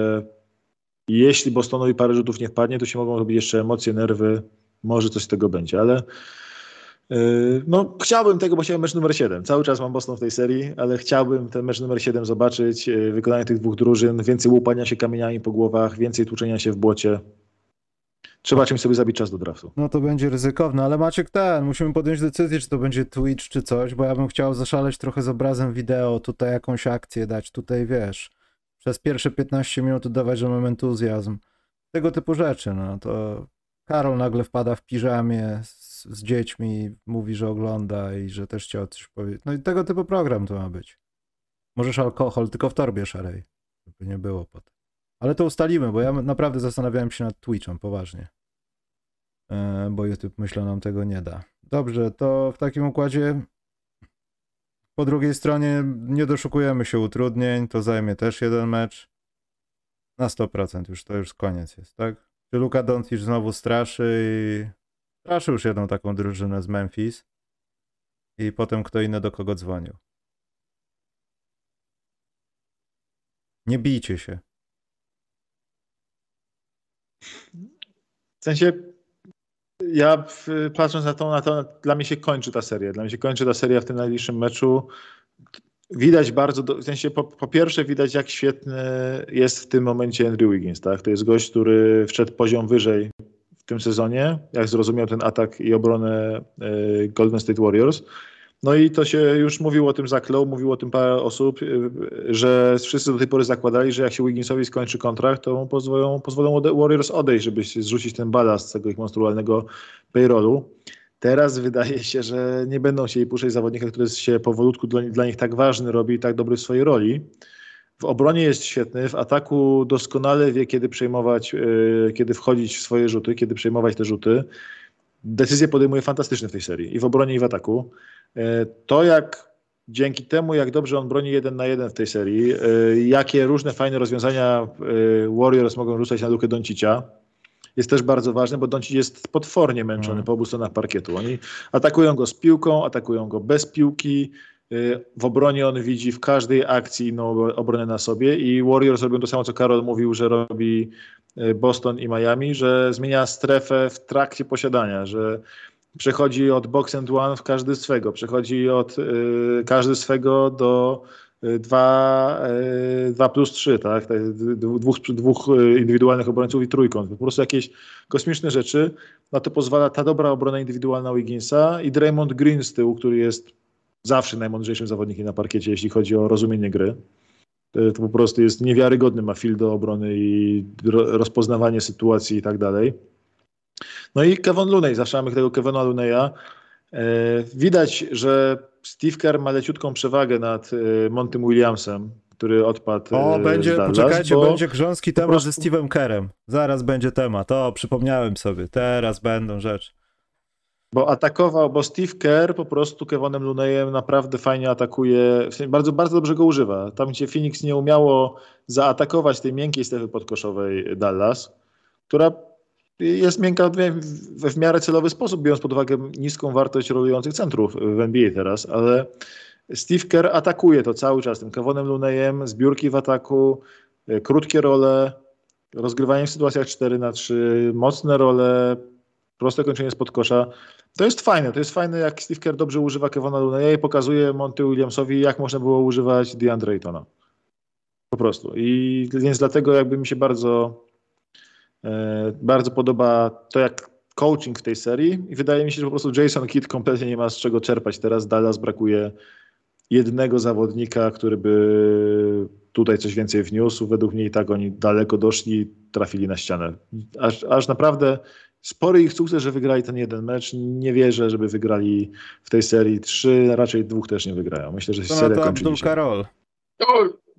Jeśli Bostonowi parę rzutów nie wpadnie, to się mogą robić jeszcze emocje, nerwy, może coś z tego będzie, ale e, no, chciałbym tego, bo chciałem mecz numer 7. Cały czas mam Boston w tej serii, ale chciałbym ten mecz numer 7 zobaczyć. E, wykonanie tych dwóch drużyn, więcej łupania się kamieniami po głowach, więcej tłuczenia się w błocie. Trzeba czymś sobie zabić czas do draftu. No to będzie ryzykowne, ale Maciek ten, musimy podjąć decyzję, czy to będzie Twitch, czy coś, bo ja bym chciał zaszaleć trochę z obrazem wideo, tutaj jakąś akcję dać, tutaj wiesz, przez pierwsze 15 minut dawać, że mam entuzjazm. Tego typu rzeczy, no to Karol nagle wpada w piżamie z, z dziećmi, mówi, że ogląda i że też chciał coś powiedzieć. No i tego typu program to ma być. Możesz alkohol, tylko w torbie szarej, żeby nie było potem. Ale to ustalimy, bo ja naprawdę zastanawiałem się nad Twitchem, poważnie. E, bo YouTube myślę nam tego nie da. Dobrze, to w takim układzie po drugiej stronie nie doszukujemy się utrudnień, to zajmie też jeden mecz. Na 100% już to już koniec jest, tak? Czy Luka Doncic znowu straszy i straszy już jedną taką drużynę z Memphis i potem kto inny do kogo dzwonił. Nie bijcie się. W sensie, ja patrząc na to, na to, dla mnie się kończy ta seria. Dla mnie się kończy ta seria w tym najbliższym meczu. Widać bardzo, do, w sensie po, po, pierwsze widać jak świetny jest w tym momencie Andrew Wiggins, tak? To jest gość, który wszedł poziom wyżej w tym sezonie, jak zrozumiał ten atak i obronę y, Golden State Warriors. No i to się już mówiło o tym zaklął, mówiło o tym parę osób, że wszyscy do tej pory zakładali, że jak się Wigginsowi skończy kontrakt, to pozwolą, pozwolą Warriors odejść, żeby zrzucić ten balast z tego ich monstrualnego payrollu. Teraz wydaje się, że nie będą chcieli puszczać zawodnika, który się powolutku dla, dla nich tak ważny robi i tak dobry w swojej roli. W obronie jest świetny, w ataku doskonale wie, kiedy przejmować, yy, kiedy wchodzić w swoje rzuty, kiedy przejmować te rzuty. Decyzje podejmuje fantastyczne w tej serii i w obronie, i w ataku. Yy, to jak dzięki temu, jak dobrze on broni jeden na jeden w tej serii, yy, jakie różne fajne rozwiązania Warriors mogą rzucać na Lukę Doncicia, jest też bardzo ważne, bo Doncic jest potwornie męczony mm. po obu stronach parkietu. Oni atakują go z piłką, atakują go bez piłki, w obronie on widzi w każdej akcji inną obronę na sobie i Warriors robią to samo, co Karol mówił, że robi Boston i Miami, że zmienia strefę w trakcie posiadania, że przechodzi od box and one w każdy swego, przechodzi od y, każdy swego do 2, 2 plus 3, tak? tak dwóch, dwóch indywidualnych obrońców i trójkąt. Po prostu jakieś kosmiczne rzeczy. Na to pozwala ta dobra obrona indywidualna Wigginsa i Draymond Green z tyłu, który jest zawsze najmądrzejszym zawodnikiem na parkiecie, jeśli chodzi o rozumienie gry. To po prostu jest niewiarygodny, ma fil do obrony i rozpoznawanie sytuacji i tak dalej. No i Kevin Looney, zawsze mamy tego Kevina Looneya. E, widać, że Steve Kerr ma leciutką przewagę nad e, Montym Williamsem, który odpadł O, e, będzie, Dallas, poczekajcie, będzie grząski temat prostu... ze Steve'em Kerem. Zaraz będzie temat. O, przypomniałem sobie. Teraz będą rzeczy. Bo atakował, bo Steve Kerr po prostu Kevonem Luneyem naprawdę fajnie atakuje, bardzo, bardzo dobrze go używa. Tam, gdzie Phoenix nie umiało zaatakować tej miękkiej strefy podkoszowej Dallas, która jest miękka w miarę celowy sposób, biorąc pod uwagę niską wartość rolujących centrów w NBA teraz, ale Steve Kerr atakuje to cały czas tym Kevonem Luneyem, zbiórki w ataku, e, krótkie role, rozgrywanie w sytuacjach 4 na 3 mocne role, proste kończenie spod kosza. To jest fajne, to jest fajne, jak Steve Kerr dobrze używa Kevona Looney'a i pokazuje Monty Williamsowi, jak można było używać DeAndre Aytona. Po prostu. I więc dlatego jakby mi się bardzo, e, bardzo podoba to, jak coaching w tej serii i wydaje mi się, że po prostu Jason Kidd kompletnie nie ma z czego czerpać teraz. Dallas brakuje jednego zawodnika, który by tutaj coś więcej wniósł. Według mnie i tak oni daleko doszli, trafili na ścianę. Aż, aż naprawdę spory ich sukces, że wygrali ten jeden mecz. Nie wierzę, żeby wygrali w tej serii trzy, raczej dwóch też nie wygrają. Myślę, że to seria kończy Abdul Karol. No,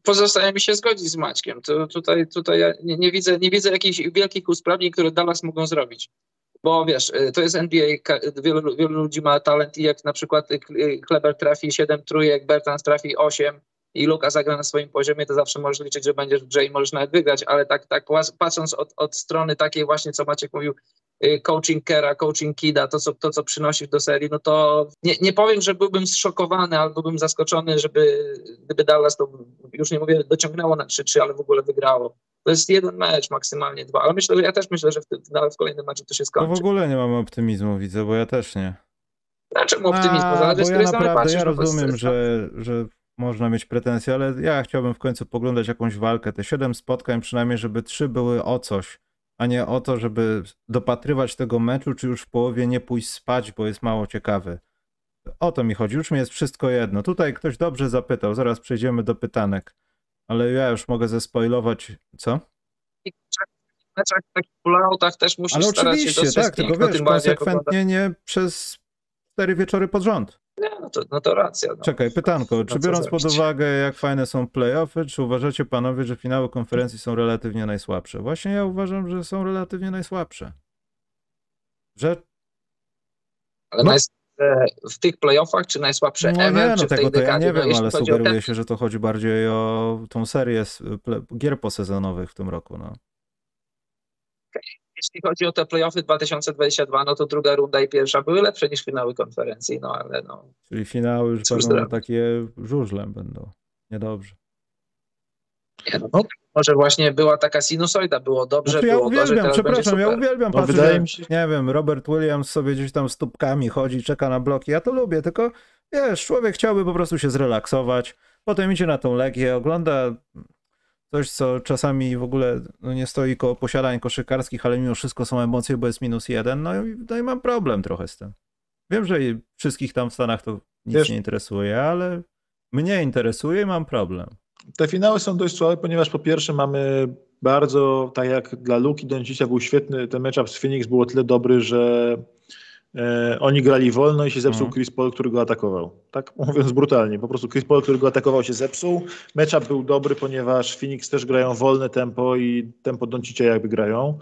pozostaje mi się zgodzić z Maćkiem. To tutaj tutaj ja nie, nie, widzę, nie widzę jakichś wielkich usprawnień, które Dallas mogą zrobić. Bo wiesz, y, to jest NBA, wielu, wielu ludzi ma talent i jak na przykład Kleber trafi 7 trójek, Bertrand trafi 8, i Luka zagra na swoim poziomie, to zawsze możesz liczyć, że będziesz w grze i możesz nawet wygrać, ale tak, tak patrząc od, od strony takiej właśnie, co Maciek mówił, y, coaching Kera, coaching Kida, to co, to, co przynosisz do serii, no to nie, nie powiem, że byłbym zszokowany albo byłbym zaskoczony, żeby gdyby Dallas to, już nie mówię, dociągnęło na 3-3, ale w ogóle wygrało. To jest jeden mecz, maksymalnie dwa, ale myślę, że ja też myślę, że w, w, w kolejnym meczu to się skończy. No w ogóle nie mam optymizmu, widzę, bo ja też nie. Dlaczego optymizmu? Zależy, z ja naprawdę, ja rozumiem, że, że można mieć pretensje, ale ja chciałbym w końcu poglądać jakąś walkę. Te siedem spotkań przynajmniej, żeby trzy były o coś, a nie o to, żeby dopatrywać tego meczu, czy już w połowie nie pójść spać, bo jest mało ciekawy. O to mi chodzi, już mi jest wszystko jedno. Tutaj ktoś dobrze zapytał, zaraz przejdziemy do pytanek, ale ja już mogę zespoilować, co? Meczach, takich pulautach też musisz Ale oczywiście, tak, tylko wiesz, konsekwentnie nie przez cztery wieczory pod rząd. Nie, no to, no to racja. No. Czekaj, pytanko. Czy biorąc pod uwagę, jak fajne są playoffy, czy uważacie panowie, że finały konferencji są relatywnie najsłabsze? Właśnie ja uważam, że są relatywnie najsłabsze. Że... Ale no. w tych playoffach, czy najsłabsze no ever, nie, no tego to ja nie wiem, ale sugeruje ten... się, że to chodzi bardziej o tą serię gier posezonowych w tym roku. No jeśli chodzi o te playoffy 2022, no to druga runda i pierwsza były lepsze niż finały konferencji, no ale no. Czyli finały już będą takie żużlem będą. Niedobrze. Nie, no, może właśnie była taka sinusoida, było dobrze, znaczy, ja uwielbiam, gorzej, przepraszam, ja uwielbiam no, mi się... nie wiem, Robert Williams sobie gdzieś tam stópkami chodzi, czeka na bloki, ja to lubię, tylko wiesz, człowiek chciałby po prostu się zrelaksować, potem idzie na tą legię, ogląda coś, co czasami w ogóle no, nie stoi koło posiadań koszykarskich, ale mimo wszystko są emocje, bo jest minus jeden, no i, no i mam problem trochę z tym. Wiem, że wszystkich tam w Stanach to nic Wiesz, nie interesuje, ale mnie interesuje i mam problem. Te finały są dość słabe, ponieważ po pierwsze mamy bardzo, tak jak dla Luki Doncicia był świetny, ten matchup z Phoenix był o tyle dobry, że e, oni grali wolno i się zepsuł mm. Chris Paul, który go atakował. Tak mówiąc brutalnie, po prostu Chris Paul, który go atakował się zepsuł. Matchup był dobry, ponieważ Phoenix też grają wolne tempo i tempo Doncicia jakby grają.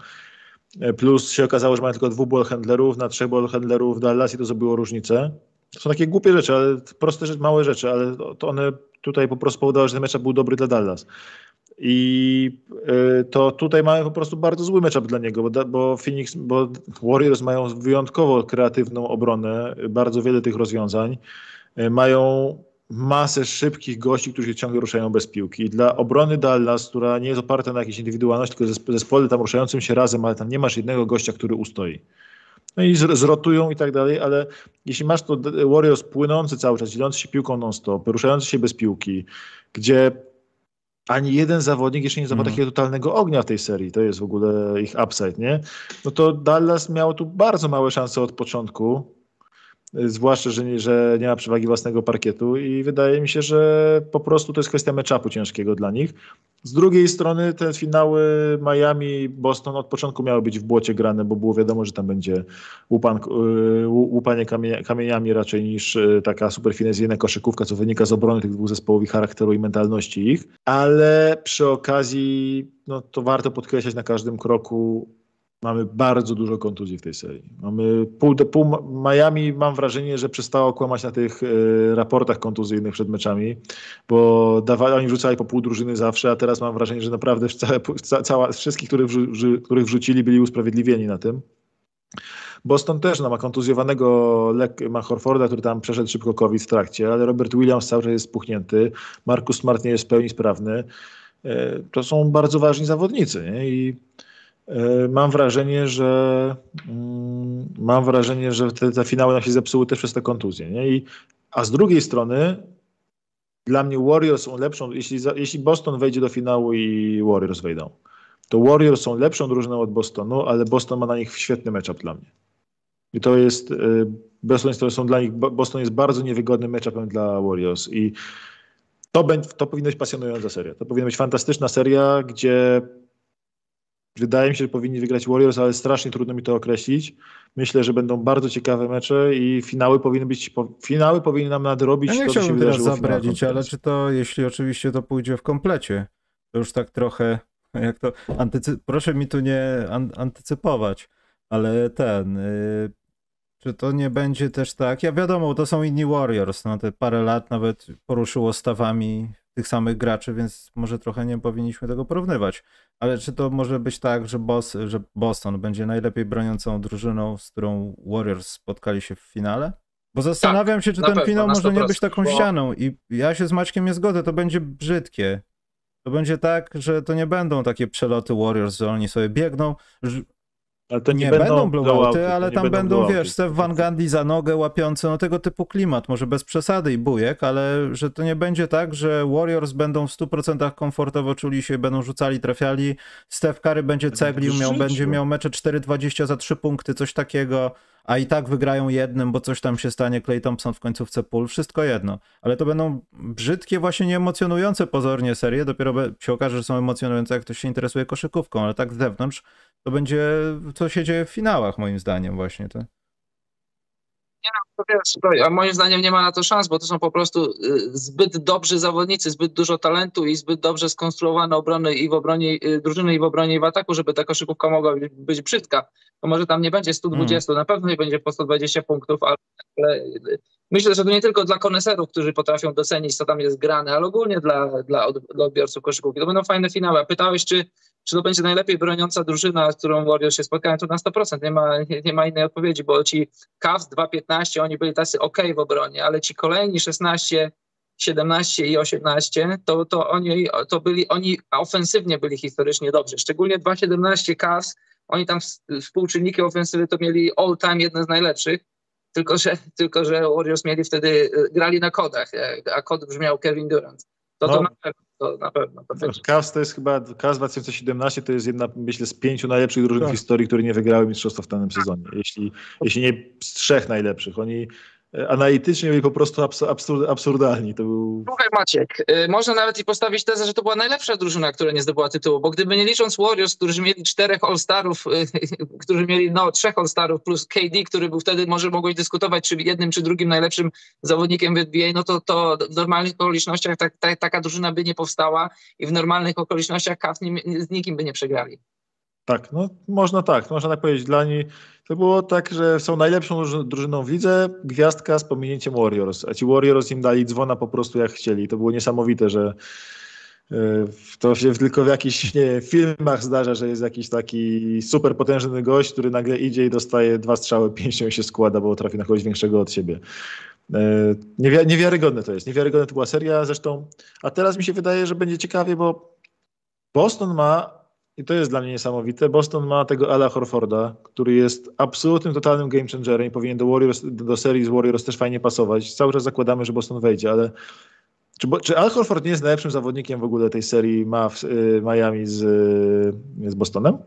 E, plus się okazało, że mają tylko dwóch ball handlerów na trzech ball handlerów Dallas i to zrobiło różnicę. To są takie głupie rzeczy, ale proste, małe rzeczy, ale to one tutaj po prostu powodowały, że ten mecz był dobry dla Dallas. I y, to tutaj mamy po prostu bardzo zły matchup dla niego, bo, bo Phoenix, bo Warriors mają wyjątkowo kreatywną obronę, bardzo wiele tych rozwiązań. Y, mają masę szybkich gości, którzy się ciągle ruszają bez piłki. Dla obrony Dallas, która nie jest oparta na jakiejś indywidualności, tylko zespole tam ruszającym się razem, ale tam nie masz jednego gościa, który ustoi. No i zrotują i tak dalej, ale jeśli masz to Warriors płynący cały czas, dzielący się piłką non-stop, ruszający się bez piłki, gdzie ani jeden zawodnik jeszcze nie zapadł mm. takiego totalnego ognia w tej serii. To jest w ogóle ich upside, nie? No to Dallas miał tu bardzo małe szanse od początku. Zwłaszcza, że nie, że nie ma przewagi własnego parkietu i wydaje mi się, że po prostu to jest kwestia meczapu ciężkiego dla nich. Z drugiej strony te finały Miami, Boston od początku miały być w błocie grane, bo było wiadomo, że tam będzie łupan, y, łupanie kamieniami raczej niż y, taka superfinezyjna koszykówka, co wynika z obrony tych dwóch zespołów i charakteru i mentalności ich. Ale przy okazji, no to warto podkreślać na każdym kroku, Mamy bardzo dużo kontuzji w tej serii. Mamy pół, pół Miami, mam wrażenie, że przestało kłamać na tych y, raportach kontuzyjnych przed meczami, bo dawali, oni wrzucali po pół drużyny zawsze, a teraz mam wrażenie, że naprawdę cała, wszystkich, których, wrzu, których wrzucili, byli usprawiedliwieni na tym. Boston też no, ma kontuzjowanego ma Horforda, który tam przeszedł szybko COVID w trakcie, ale Robert Williams cały czas jest spuchnięty, Marcus Smart nie jest w pełni sprawny. E, to są bardzo ważni zawodnicy nie? i mam wrażenie, że mm, mam wrażenie, że te, te finały nam się zepsuły też przez te kontuzje. Nie? I, a z drugiej strony dla mnie Warriors są lepszą, jeśli, jeśli Boston wejdzie do finału i Warriors wejdą, to Warriors są lepszą drużyną od Bostonu, ale Boston ma na nich świetny matchup dla mnie. I to jest, e, Boston jest, to są dla nich, Boston jest bardzo niewygodnym matchupem dla Warriors i to, to powinna być pasjonująca seria. To powinna być fantastyczna seria, gdzie Wydaje mi się, że powinni wygrać Warriors, ale strasznie trudno mi to określić. Myślę, że będą bardzo ciekawe mecze i finały powinny być, finały powinny nam nadrobić ja nie to, chciałbym teraz zabradzić, ale czy to, jeśli oczywiście to pójdzie w komplecie, to już tak trochę, [LAUGHS] jak to, antycy... proszę mi tu nie an antycypować, ale ten, yy, czy to nie będzie też tak, ja wiadomo, to są inni Warriors, no te parę lat nawet poruszyło stawami tych samych graczy, więc może trochę nie powinniśmy tego porównywać. Ale czy to może być tak, że, Bos, że Boston będzie najlepiej broniącą drużyną, z którą Warriors spotkali się w finale? Bo zastanawiam tak, się, czy ten pewno, finał może nie być taką bo... ścianą. I ja się z Maćkiem nie zgodzę, to będzie brzydkie. To będzie tak, że to nie będą takie przeloty Warriors, że oni sobie biegną, ale to nie, nie będą, będą blowouty, ale tam będą, będą wiesz, Steph Van Gundy za nogę łapiący, no tego typu klimat, może bez przesady i bujek, ale że to nie będzie tak, że Warriors będą w 100% komfortowo czuli się, będą rzucali, trafiali, Steph Curry będzie ceglił, miał, będzie miał mecze 4-20 za 3 punkty, coś takiego, a i tak wygrają jednym, bo coś tam się stanie, Clay Thompson w końcówce pól, wszystko jedno. Ale to będą brzydkie, właśnie nieemocjonujące pozornie serie, dopiero się okaże, że są emocjonujące, jak ktoś się interesuje koszykówką, ale tak z zewnątrz to będzie, co się dzieje w finałach, moim zdaniem, właśnie. To. To wiesz, a moim zdaniem nie ma na to szans, bo to są po prostu y, zbyt dobrzy zawodnicy, zbyt dużo talentu i zbyt dobrze skonstruowane obrony i w obronie y, drużyny i w obronie i w ataku, żeby ta koszykówka mogła być brzydka. To może tam nie będzie 120, hmm. na pewno nie będzie po 120 punktów, ale, ale myślę, że to nie tylko dla koneserów, którzy potrafią docenić, co tam jest grane, ale ogólnie dla, dla, dla odbiorców koszykówki. To będą fajne finały. A pytałeś, czy czy to będzie najlepiej broniąca drużyna, z którą Warriors się spotkają, to na 100%. Nie ma, nie, nie ma innej odpowiedzi, bo ci Cavs 2-15, oni byli tacy ok w obronie, ale ci kolejni 16, 17 i 18, to, to oni to byli, oni ofensywnie byli historycznie dobrzy. Szczególnie 2-17 Cavs, oni tam współczynniki ofensywy to mieli all time jedne z najlepszych. Tylko że, tylko, że Warriors mieli wtedy, y, grali na kodach, a kod brzmiał Kevin Durant. To, no. to na pewno to na pewno. To Cavs to jest chyba, Cavs 2017 to jest jedna, myślę, z pięciu najlepszych drużyn tak. w historii, które nie wygrały mistrzostwa w danym sezonie. Jeśli, jeśli nie z trzech najlepszych. Oni analitycznie byli po prostu absur absurdalni. To był... Słuchaj Maciek, y, można nawet i postawić tezę, że to była najlepsza drużyna, która nie zdobyła tytułu, bo gdyby nie licząc Warriors, którzy mieli czterech All-Starów, y, [LAUGHS] którzy mieli no trzech All-Starów plus KD, który był wtedy, może mogłeś dyskutować, czy jednym, czy drugim najlepszym zawodnikiem w NBA, no to, to w normalnych okolicznościach tak, tak, taka drużyna by nie powstała i w normalnych okolicznościach Cavs z nikim by nie przegrali. Tak, no można tak, można tak powiedzieć. Dla niej to było tak, że są najlepszą drużyną w lidze, gwiazdka z pominięciem Warriors, a ci Warriors im dali dzwona po prostu jak chcieli. To było niesamowite, że e, to się tylko w jakichś nie, filmach zdarza, że jest jakiś taki super potężny gość, który nagle idzie i dostaje dwa strzały pięścią i się składa, bo trafi na kogoś większego od siebie. E, niewiarygodne to jest. Niewiarygodne to była seria zresztą. A teraz mi się wydaje, że będzie ciekawie, bo Boston ma i to jest dla mnie niesamowite. Boston ma tego Ala Horforda, który jest absolutnym, totalnym game changerem i powinien do, Warriors, do serii z Warriors też fajnie pasować. Cały czas zakładamy, że Boston wejdzie, ale czy, czy Al Horford nie jest najlepszym zawodnikiem w ogóle tej serii ma w y, Miami z, y, z Bostonem?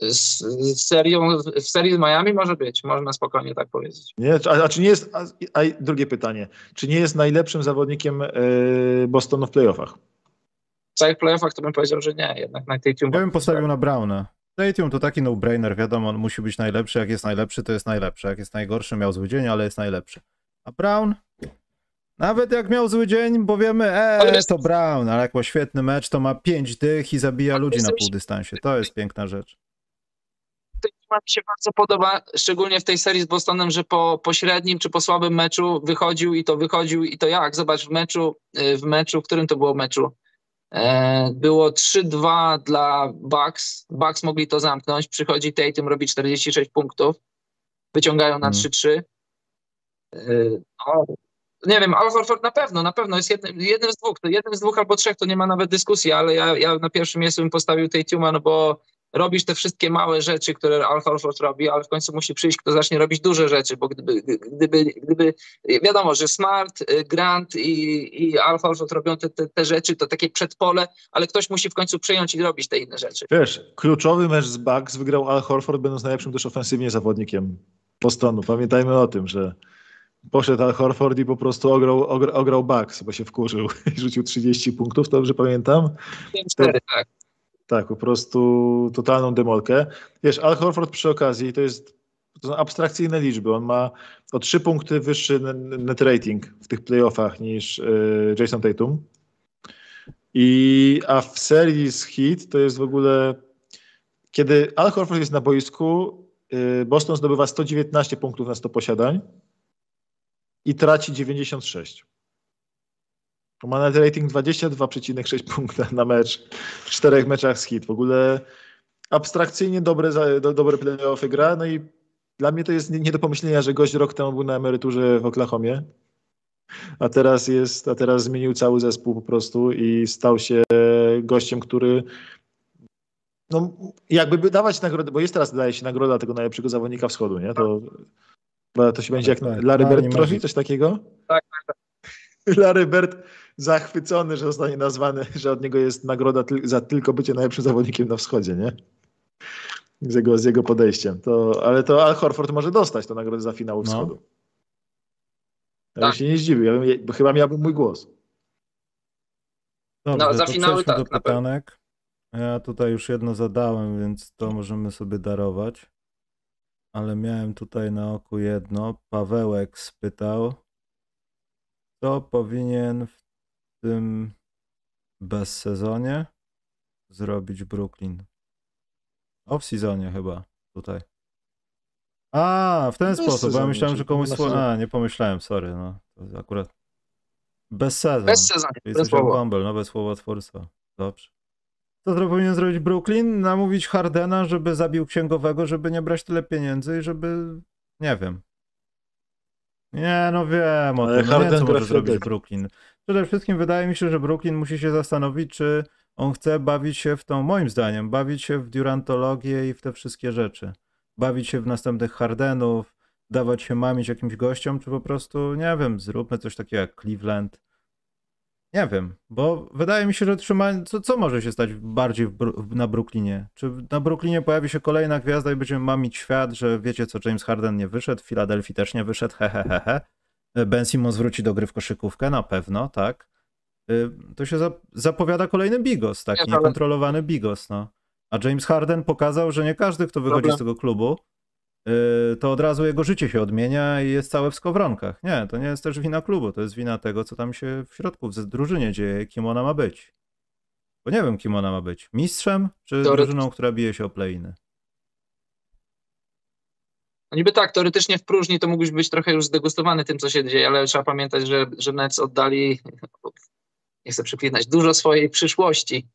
Z, z, serią, w serii z Miami może być, można spokojnie tak powiedzieć. Nie, a, a czy nie jest, a, a, drugie pytanie, czy nie jest najlepszym zawodnikiem y, Bostonu w playoffach? W całych playoffach to bym powiedział, że nie, jednak na Tatum. Ja bym postawił na Browna. Tatum to taki no-brainer, wiadomo, on musi być najlepszy, jak jest najlepszy, to jest najlepszy, jak jest najgorszy, miał zły dzień, ale jest najlepszy. A Brown? Nawet jak miał zły dzień, bo wiemy, e, to Brown, ale jak ma świetny mecz, to ma pięć dych i zabija ludzi na półdystansie. To jest piękna rzecz. Mi się bardzo podoba, szczególnie w tej serii z Bostonem, że po, po średnim czy po słabym meczu wychodził i to wychodził i to jak? Zobacz, w meczu, y, w meczu, w którym to było meczu? E, było 3-2 dla Bucks. Bucks mogli to zamknąć. Przychodzi Tatum, robi 46 punktów. Wyciągają na 3-3. Hmm. E, no, nie wiem, Al Horford na pewno, na pewno jest jednym, jednym z dwóch. Jednym z dwóch albo trzech to nie ma nawet dyskusji, ale ja, ja na pierwszym miejscu bym postawił Tatuma, no bo robisz te wszystkie małe rzeczy, które Al Horford robi, ale w końcu musi przyjść kto zacznie robić duże rzeczy, bo gdyby, gdyby, gdyby wiadomo, że Smart, y, Grant i, i Al Horford robią te, te, te rzeczy, to takie przedpole, ale ktoś musi w końcu przyjąć i robić te inne rzeczy. Wiesz, kluczowy mecz z Bucks wygrał Al Horford, będąc najlepszym też ofensywnie zawodnikiem Bostonu. Pamiętajmy o tym, że poszedł Al Horford i po prostu ograł, ograł, ograł Bucks, bo się wkurzył i rzucił 30 punktów, dobrze pamiętam? 5-4, tak. Tak, po prostu totalną demolkę. Wiesz, Al Horford przy okazji to jest to są abstrakcyjne liczby. On ma o trzy punkty wyższy net rating w tych playoffach niż y, Jason Tatum. I, a w serii z Heat to jest w ogóle kiedy Al Horford jest na boisku, y, Boston zdobywa 119 punktów na 100 posiadań i traci 96. Ma net rating 22,6 [LAUGHS] punkta na mecz w czterech meczach z hit. W ogóle abstrakcyjnie dobre, do, dobre playoffy gra. No i dla mnie to jest nie, nie, do pomyślenia, że gość rok temu był na emeryturze w Oklahomie, a teraz jest, a teraz zmienił cały zespół po prostu i stał się gościem, który no, jakby by dawać nagrodę, bo jest teraz daje się nagroda tego najlepszego zawodnika wschodu, nie? To, to się będzie jak tak, Larry Bird Trophy, coś takiego? Tak, tak, tak. Larry Bird zachwycony, że zostanie nazwany, że od niego jest nagroda za tylko bycie najlepszym zawodnikiem na wschodzie, nie? Z jego, z jego podejściem. To, ale to Al Horford może dostać tę nagrodę za finał no. wschodu. Ja tak. bym się nie zdziwił, ja bym, bo chyba miałbym mój głos. Dobrze, no, za finały tak, do pytanek. Ja tutaj już jedno zadałem, więc to możemy sobie darować. Ale miałem tutaj na oku jedno. Pawełek spytał, co powinien w tym bezsezonie zrobić Brooklyn. Off-seasonie chyba tutaj. A, w ten Bez sposób, bo ja myślałem, że komuś słowa... A, nie pomyślałem, sorry, no. To akurat bez sezon. Bez sezon. Jesteś jak Bumble, nowe słowo twórca. Dobrze. Co to powinien zrobić Brooklyn? Namówić Hardena, żeby zabił księgowego, żeby nie brać tyle pieniędzy i żeby... Nie wiem. Nie, no wiem o tym. No nie, co może zrobić Brooklyn. Przede wszystkim wydaje mi się, że Brooklyn musi się zastanowić, czy on chce bawić się w tą, moim zdaniem, bawić się w durantologię i w te wszystkie rzeczy. Bawić się w następnych Hardenów, dawać się mamić jakimś gościom, czy po prostu, nie wiem, zróbmy coś takiego jak Cleveland. Nie wiem, bo wydaje mi się, że trzymanie. Co, co może się stać bardziej Bru na Brooklynie? Czy na Brooklynie pojawi się kolejna gwiazda i będziemy mamić świat, że wiecie co, James Harden nie wyszedł, w Filadelfii też nie wyszedł, hehehehe. He, he. Ben Simmons wróci do gry w koszykówkę, na pewno, tak. Y, to się zapowiada kolejny bigos, taki niekontrolowany bigos, no. A James Harden pokazał, że nie każdy, kto wychodzi Problem. z tego klubu, to od razu jego życie się odmienia i jest całe w skowronkach. Nie, to nie jest też wina klubu, to jest wina tego, co tam się w środku w drużynie dzieje, kim ona ma być. Bo nie wiem, kim ona ma być. Mistrzem, czy drużyną, która bije się o play-iny? No niby tak, teoretycznie w próżni to mógłbyś być trochę już zdegustowany tym, co się dzieje, ale trzeba pamiętać, że, że Nets oddali, nie chcę przeklinać, dużo swojej przyszłości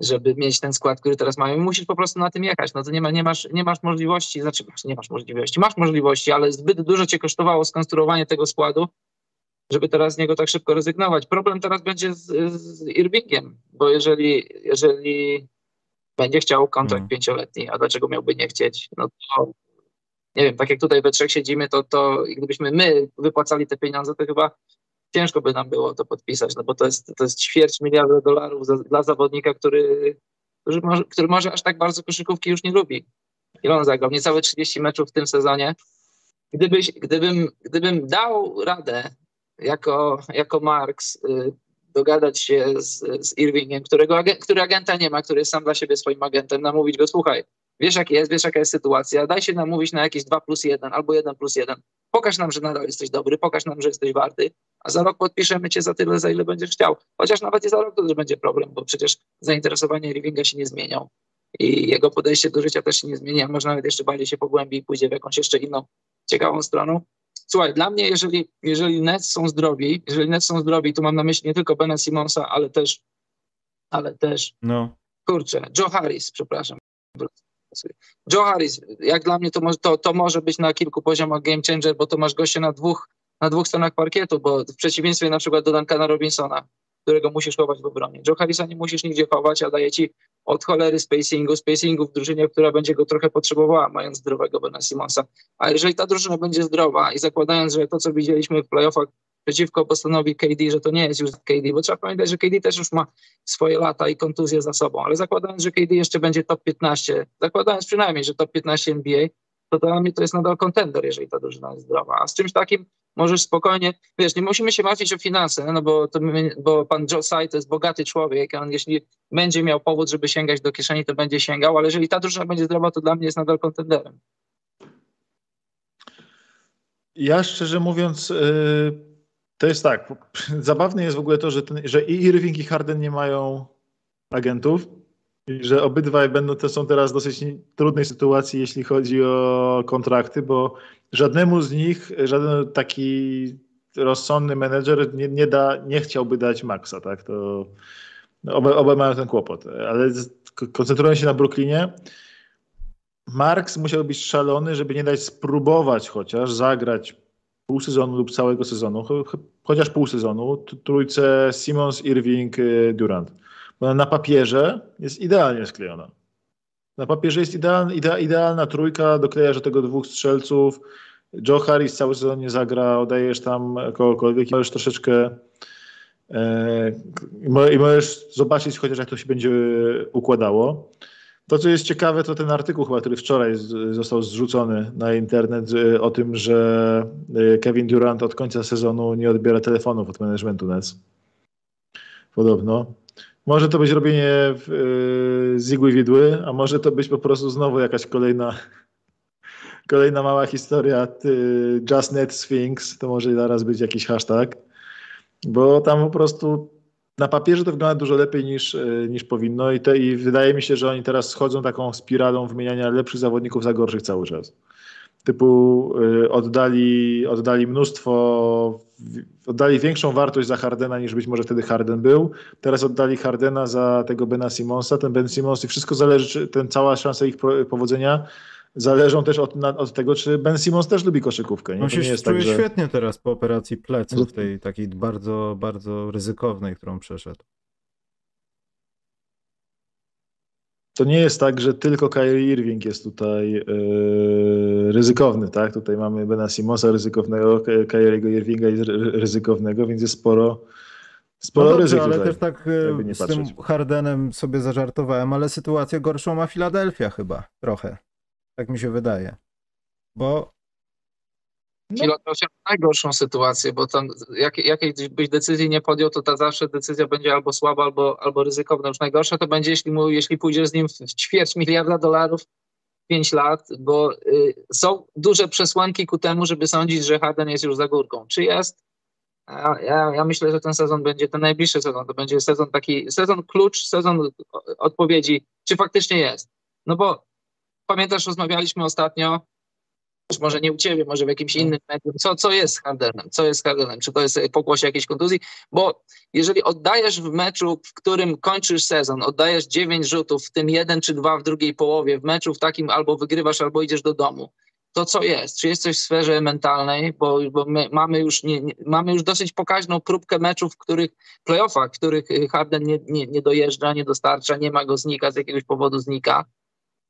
żeby mieć ten skład, który teraz mają. Musisz po prostu na tym jechać. No to nie, ma, nie, masz, nie masz możliwości, znaczy nie masz możliwości, masz możliwości, ale zbyt dużo cię kosztowało skonstruowanie tego składu, żeby teraz z niego tak szybko rezygnować. Problem teraz będzie z, z Irvingiem, bo jeżeli, jeżeli będzie chciał kontrakt mm. pięcioletni, a dlaczego miałby nie chcieć, no to nie wiem, tak jak tutaj we trzech siedzimy, to, to gdybyśmy my wypłacali te pieniądze, to chyba ciężko by nam było to podpisać, no bo to jest, to jest ćwierć miliarda dolarów za, dla zawodnika, który, który może, który, może, aż tak bardzo koszykówki już nie lubi. Ile on zagrał? Niecałe 30 meczów w tym sezonie. Gdybyś, gdybym, gdybym dał radę jako, jako Marks y, dogadać się z, z Irvingiem, którego, który agenta nie ma, który jest sam dla siebie swoim agentem, namówić go, słuchaj, wiesz jak jest, wiesz jaka jest sytuacja, daj się namówić na jakieś 2 plus 1 albo 1 plus 1. Pokaż nam, że nadal jesteś dobry, pokaż nam, że jesteś warty, a za rok podpiszemy cię za tyle, za ile będziesz chciał. Chociaż nawet i za rok to też będzie problem, bo przecież zainteresowanie Rivinga się nie zmienią i jego podejście do życia też się nie zmieni, a może nawet jeszcze bardziej się pogłębi i pójdzie w jakąś jeszcze inną ciekawą stronę. Słuchaj, dla mnie, jeżeli, jeżeli Nets są zdrowi, jeżeli Nets są zdrowi, tu mam na myśli nie tylko Bena Simonsa, ale też, ale też, no. kurczę, Joe Harris, przepraszam. Joe Harris, jak dla mnie to, to, to może być na kilku poziomach game changer, bo to masz gościa na dwóch, na dwóch stronach parkietu, bo w przeciwieństwie na przykład do Duncana Robinsona, którego musisz chować w obronie. Joe Harrisa nie musisz nigdzie chować, a daje ci od cholery spacingu, spacingu w drużynie, która będzie go trochę potrzebowała, mając zdrowego Bena Simonsa. A jeżeli ta drużyna będzie zdrowa i zakładając, że to, co widzieliśmy w playoffach przeciwko Bostonowi KD, że to nie jest już KD, bo trzeba pamiętać, że KD też już ma swoje lata i kontuzje za sobą, ale zakładając, że KD jeszcze będzie top 15, zakładając przynajmniej, że top 15 NBA, to dla mnie to jest nadal kontender, jeżeli ta drużyna jest zdrowa. A z czymś takim możesz spokojnie, wiesz, nie musimy się martwić o finanse, no bo, to, bo pan Joe Tsai to jest bogaty człowiek, on jeśli będzie miał powód, żeby sięgać do kieszeni, to będzie sięgał, ale jeżeli ta drużyna będzie zdrowa, to dla mnie jest nadal kontenderem. Ja szczerze mówiąc, yy to jest tak. [LAUGHS] Zabawne jest w ogóle to, że, ten, że i Irving i Harden nie mają agentów i że obydwaj będą, to są teraz w dosyć trudnej sytuacji, jeśli chodzi o kontrakty, bo żadnemu z nich, żaden taki rozsądny menedżer nie, nie, da, nie chciałby dać maksa, tak? To oba, oba mają ten kłopot. Ale koncentrując się na Brooklynie, Marks musiał być szalony, żeby nie dać spróbować chociaż zagrać pół sezonu lub całego sezonu, chociaż pół sezonu, trójce Simons, Irving, y, Durant. Bo na papierze jest idealnie sklejona. Na papierze jest idealna, idealna trójka, doklejasz do tego dwóch strzelców. Joe Harris cały sezon nie zagra, oddajesz tam kogokolwiek i możesz troszeczkę e, i możesz zobaczyć chociaż jak to się będzie układało. To, co jest ciekawe, to ten artykuł chyba, który wczoraj z, został zrzucony na internet o tym, że y, Kevin Durant od końca sezonu nie odbiera telefonów od managementu Nets. Podobno. Może to być robienie y, z igły widły, a może to być po prostu znowu jakaś kolejna [LAUGHS] kolejna mała historia y, Just Net Sphinx, to może zaraz być jakiś hashtag, bo tam po prostu na papierze to wygląda dużo lepiej niż, e, niż powinno i, te, i wydaje mi się, że oni teraz schodzą taką spiralą wymieniania lepszych zawodników za gorszych cały czas. Typu y, oddali, oddali mnóstwo, oddali większą wartość za Hardena niż być może wtedy Harden był. Teraz oddali Hardena za tego Bena Simonsa. Ten Ben Simons i wszystko zależy, czy ten cała szansa ich powodzenia zależą też od, od, tego, czy Ben Simmons też lubi koszykówkę. Nie? On się nie jest czuje tak, że... świetnie teraz po operacji pleców, tej takiej bardzo, bardzo ryzykownej, którą przeszedł. To nie jest tak, że tylko Kyrie Irving jest tutaj yy, ryzykowny, tak? Tutaj mamy Bena Simonsa ryzykownego, Kyriego Irvinga ryzykownego, więc jest sporo, Sporo no dobrze, ale tutaj, też tak e, z tym patrzeć. Hardenem sobie zażartowałem, ale sytuację gorszą ma Filadelfia chyba, trochę. Tak mi się wydaje. Bo Filadelfia ma najgorszą sytuację, bo tam jak, jakiej byś decyzji nie podjął, to ta zawsze decyzja będzie albo słaba, albo, albo ryzykowna. Już najgorsze to będzie, jeśli, mu, jeśli pójdziesz z nim w ćwierć miliarda dolarów 5 lat, bo y, są duże przesłanki ku temu, żeby sądzić, że Harden jest już za górką. Czy jest? Ja, ja, myślę, że ten sezon będzie, ten najbliższy sezon, to będzie sezon taki, sezon klucz, sezon odpowiedzi, czy faktycznie jest. No bo pamiętasz, rozmawialiśmy ostatnio, może nie u ciebie, może w jakimś innym medium, co, co jest z Hardenem, co jest z Hardenem, czy to jest pokłosie jakiejś kontuzji, bo jeżeli oddajesz w meczu, w którym kończysz sezon, oddajesz 9 rzutów, w tym jeden czy dwa w drugiej połowie, w meczu w takim albo wygrywasz, albo idziesz do domu, to co jest? Czy jest coś w sferze mentalnej, bo, bo my mamy już, nie, nie, mamy już dosyć pokaźną próbkę meczów, w których playoffach, w których Harden nie, nie, nie dojeżdża, nie dostarcza, nie ma go znika, z jakiegoś powodu znika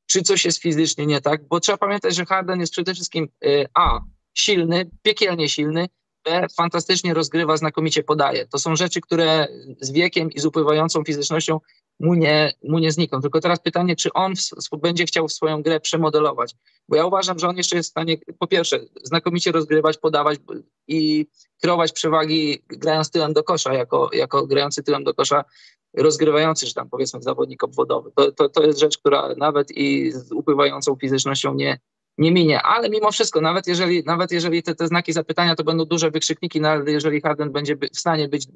czy coś jest fizycznie nie tak, bo trzeba pamiętać, że Harden jest przede wszystkim y, A, silny, piekielnie silny, B, fantastycznie rozgrywa, znakomicie podaje. To są rzeczy, które z wiekiem i z upływającą fizycznością mu nie, mu nie znikną. Tylko teraz pytanie, czy on w, będzie chciał swoją grę przemodelować. Bo ja uważam, że on jeszcze jest w stanie, po pierwsze, znakomicie rozgrywać, podawać i kreować przewagi grając tyłem do kosza, jako, jako grający tyłem do kosza rozgrywający, czy tam powiedzmy zawodnik obwodowy. To, to, to jest rzecz, która nawet i z upływającą fizycznością nie, nie minie, ale mimo wszystko, nawet jeżeli, nawet jeżeli te, te znaki zapytania to będą duże wykrzykniki, nawet jeżeli Harden będzie w stanie być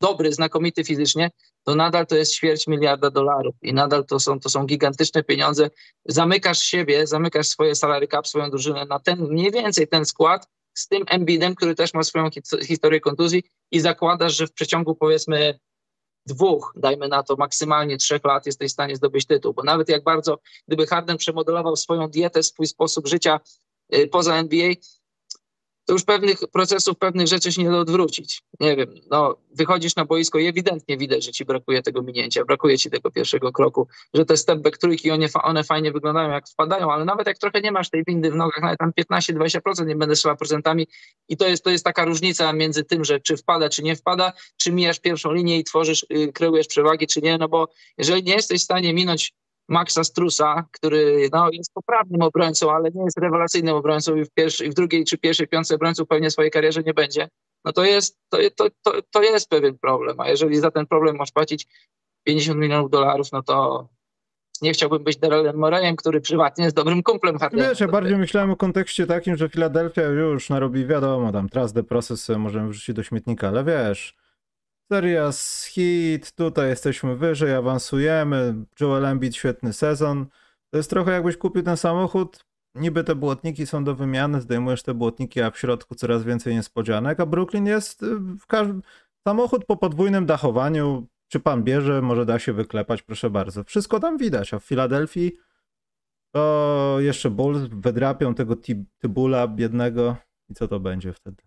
dobry, znakomity fizycznie, to nadal to jest ćwierć miliarda dolarów i nadal to są, to są gigantyczne pieniądze. Zamykasz siebie, zamykasz swoje salary cap, swoją drużynę na ten, mniej więcej ten skład z tym Embiidem, który też ma swoją historię kontuzji i zakładasz, że w przeciągu powiedzmy dwóch, dajmy na to maksymalnie trzech lat jesteś w stanie zdobyć tytuł, bo nawet jak bardzo, gdyby Harden przemodelował swoją dietę, swój sposób życia y, poza NBA, to już pewnych procesów, pewnych rzeczy się nie da odwrócić. Nie wiem, no wychodzisz na boisko i ewidentnie widać, że ci brakuje tego minięcia, brakuje ci tego pierwszego kroku, że te step back trójki, one, one fajnie wyglądają jak wpadają, ale nawet jak trochę nie masz tej windy w nogach, nawet tam 15-20% nie będę strzelał procentami i to jest, to jest taka różnica między tym, że czy wpada, czy nie wpada, czy mijasz pierwszą linię i tworzysz, yy, kreujesz przewagi, czy nie, no bo jeżeli nie jesteś w stanie minąć Maxa Strusa, który no, jest poprawnym obrońcą, ale nie jest rewelacyjnym obrońcą i w, pierwszej, w drugiej czy pierwszej piątce obrońców pewnie swojej karierze nie będzie, no to jest, to, to, to, to jest pewien problem. A jeżeli za ten problem masz płacić 50 milionów dolarów, no to nie chciałbym być Darylem Morejem, który prywatnie jest dobrym kumplem Hardena. Wiesz, ja bardziej myślałem o kontekście takim, że Filadelfia już narobi, wiadomo, tam trust the process możemy wrzucić do śmietnika, ale wiesz, Seria z hit, tutaj jesteśmy wyżej, awansujemy, Joel Embiid świetny sezon. To jest trochę jakbyś kupił ten samochód, niby te błotniki są do wymiany, zdejmujesz te błotniki, a w środku coraz więcej niespodzianek, a Brooklyn jest y, w każdym... Samochód po podwójnym dachowaniu, czy pan bierze, może da się wyklepać, proszę bardzo. Wszystko tam widać, a w Filadelfii to jeszcze Bulls wydrapią tego Tybula biednego i co to będzie wtedy?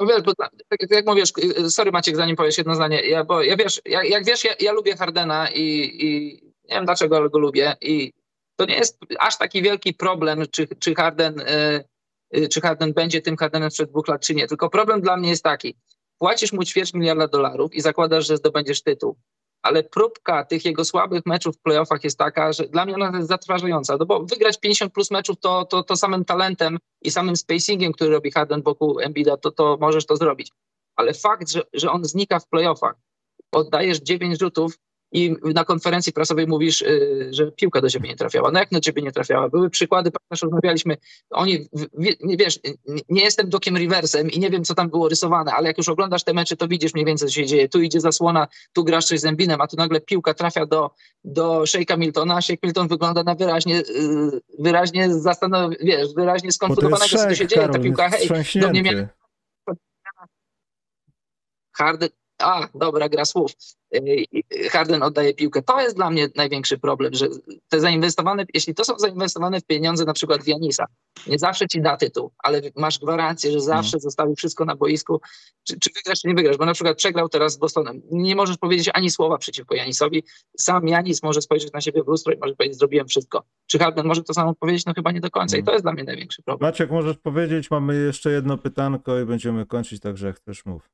No wiesz, bo tak, jak mówisz, sorry Maciek, zanim powiesz jedno zdanie, ja, bo ja wiesz, jak, jak wiesz, ja, ja, lubię Hardena i, i nie wiem dlaczego, ale go lubię i to nie jest aż taki wielki problem, czy, czy Harden y, czy Harden będzie tym Hardenem sprzed dwóch lat, czy nie. Tylko problem dla mnie jest taki, płacisz mu ćwierć miliarda dolarów i zakładasz, że zdobędziesz tytuł ale próbka tych jego słabych meczów w playoffach jest taka, że dla mnie ona jest zatrważająca, no bo wygrać 50 plus meczów to, to, to samym talentem i samym spacingiem, który robi Harden wokół Embida, to, to możesz to zrobić. Ale fakt, że, że on znika w playoffach, oddajesz 9 rzutów i na konferencji prasowej mówisz, yy, że piłka do ciebie nie trafiała. No jak na ciebie nie trafiała? Były przykłady, pamiętasz, rozmawialiśmy, oni, wiesz, nie jestem Dokiem Riversem i nie wiem, co tam było rysowane, ale jak już oglądasz te mecze, to widzisz mniej więcej, co się dzieje. Tu idzie zasłona, tu grasz coś z Embinem, a tu nagle piłka trafia do, do Shake'a Miltona, a Shake Milton wygląda na wyraźnie, yy, wyraźnie zastanow, wiesz, wyraźnie skonfundowanego, co tu się dzieje. Ta piłka, hej, do mnie miała... Harden, a, dobra gra słów. Harden oddaje piłkę. To jest dla mnie największy problem, że te zainwestowane, jeśli to są zainwestowane w pieniądze na przykład w Janisa, nie zawsze ci da tytuł, ale masz gwarancję, że zawsze hmm. zostawi wszystko na boisku, czy, czy wygrasz, czy nie wygrasz, bo na przykład przegrał teraz z Bostonem. Nie możesz powiedzieć ani słowa przeciwko Janisowi. Sam Janis może spojrzeć na siebie w lustro i może powiedzieć, zrobiłem wszystko. Czy Harden może to samo powiedzieć? No chyba nie do końca hmm. i to jest dla mnie największy problem. Maciek, możesz powiedzieć, mamy jeszcze jedno pytanko i będziemy kończyć, także jak też mów.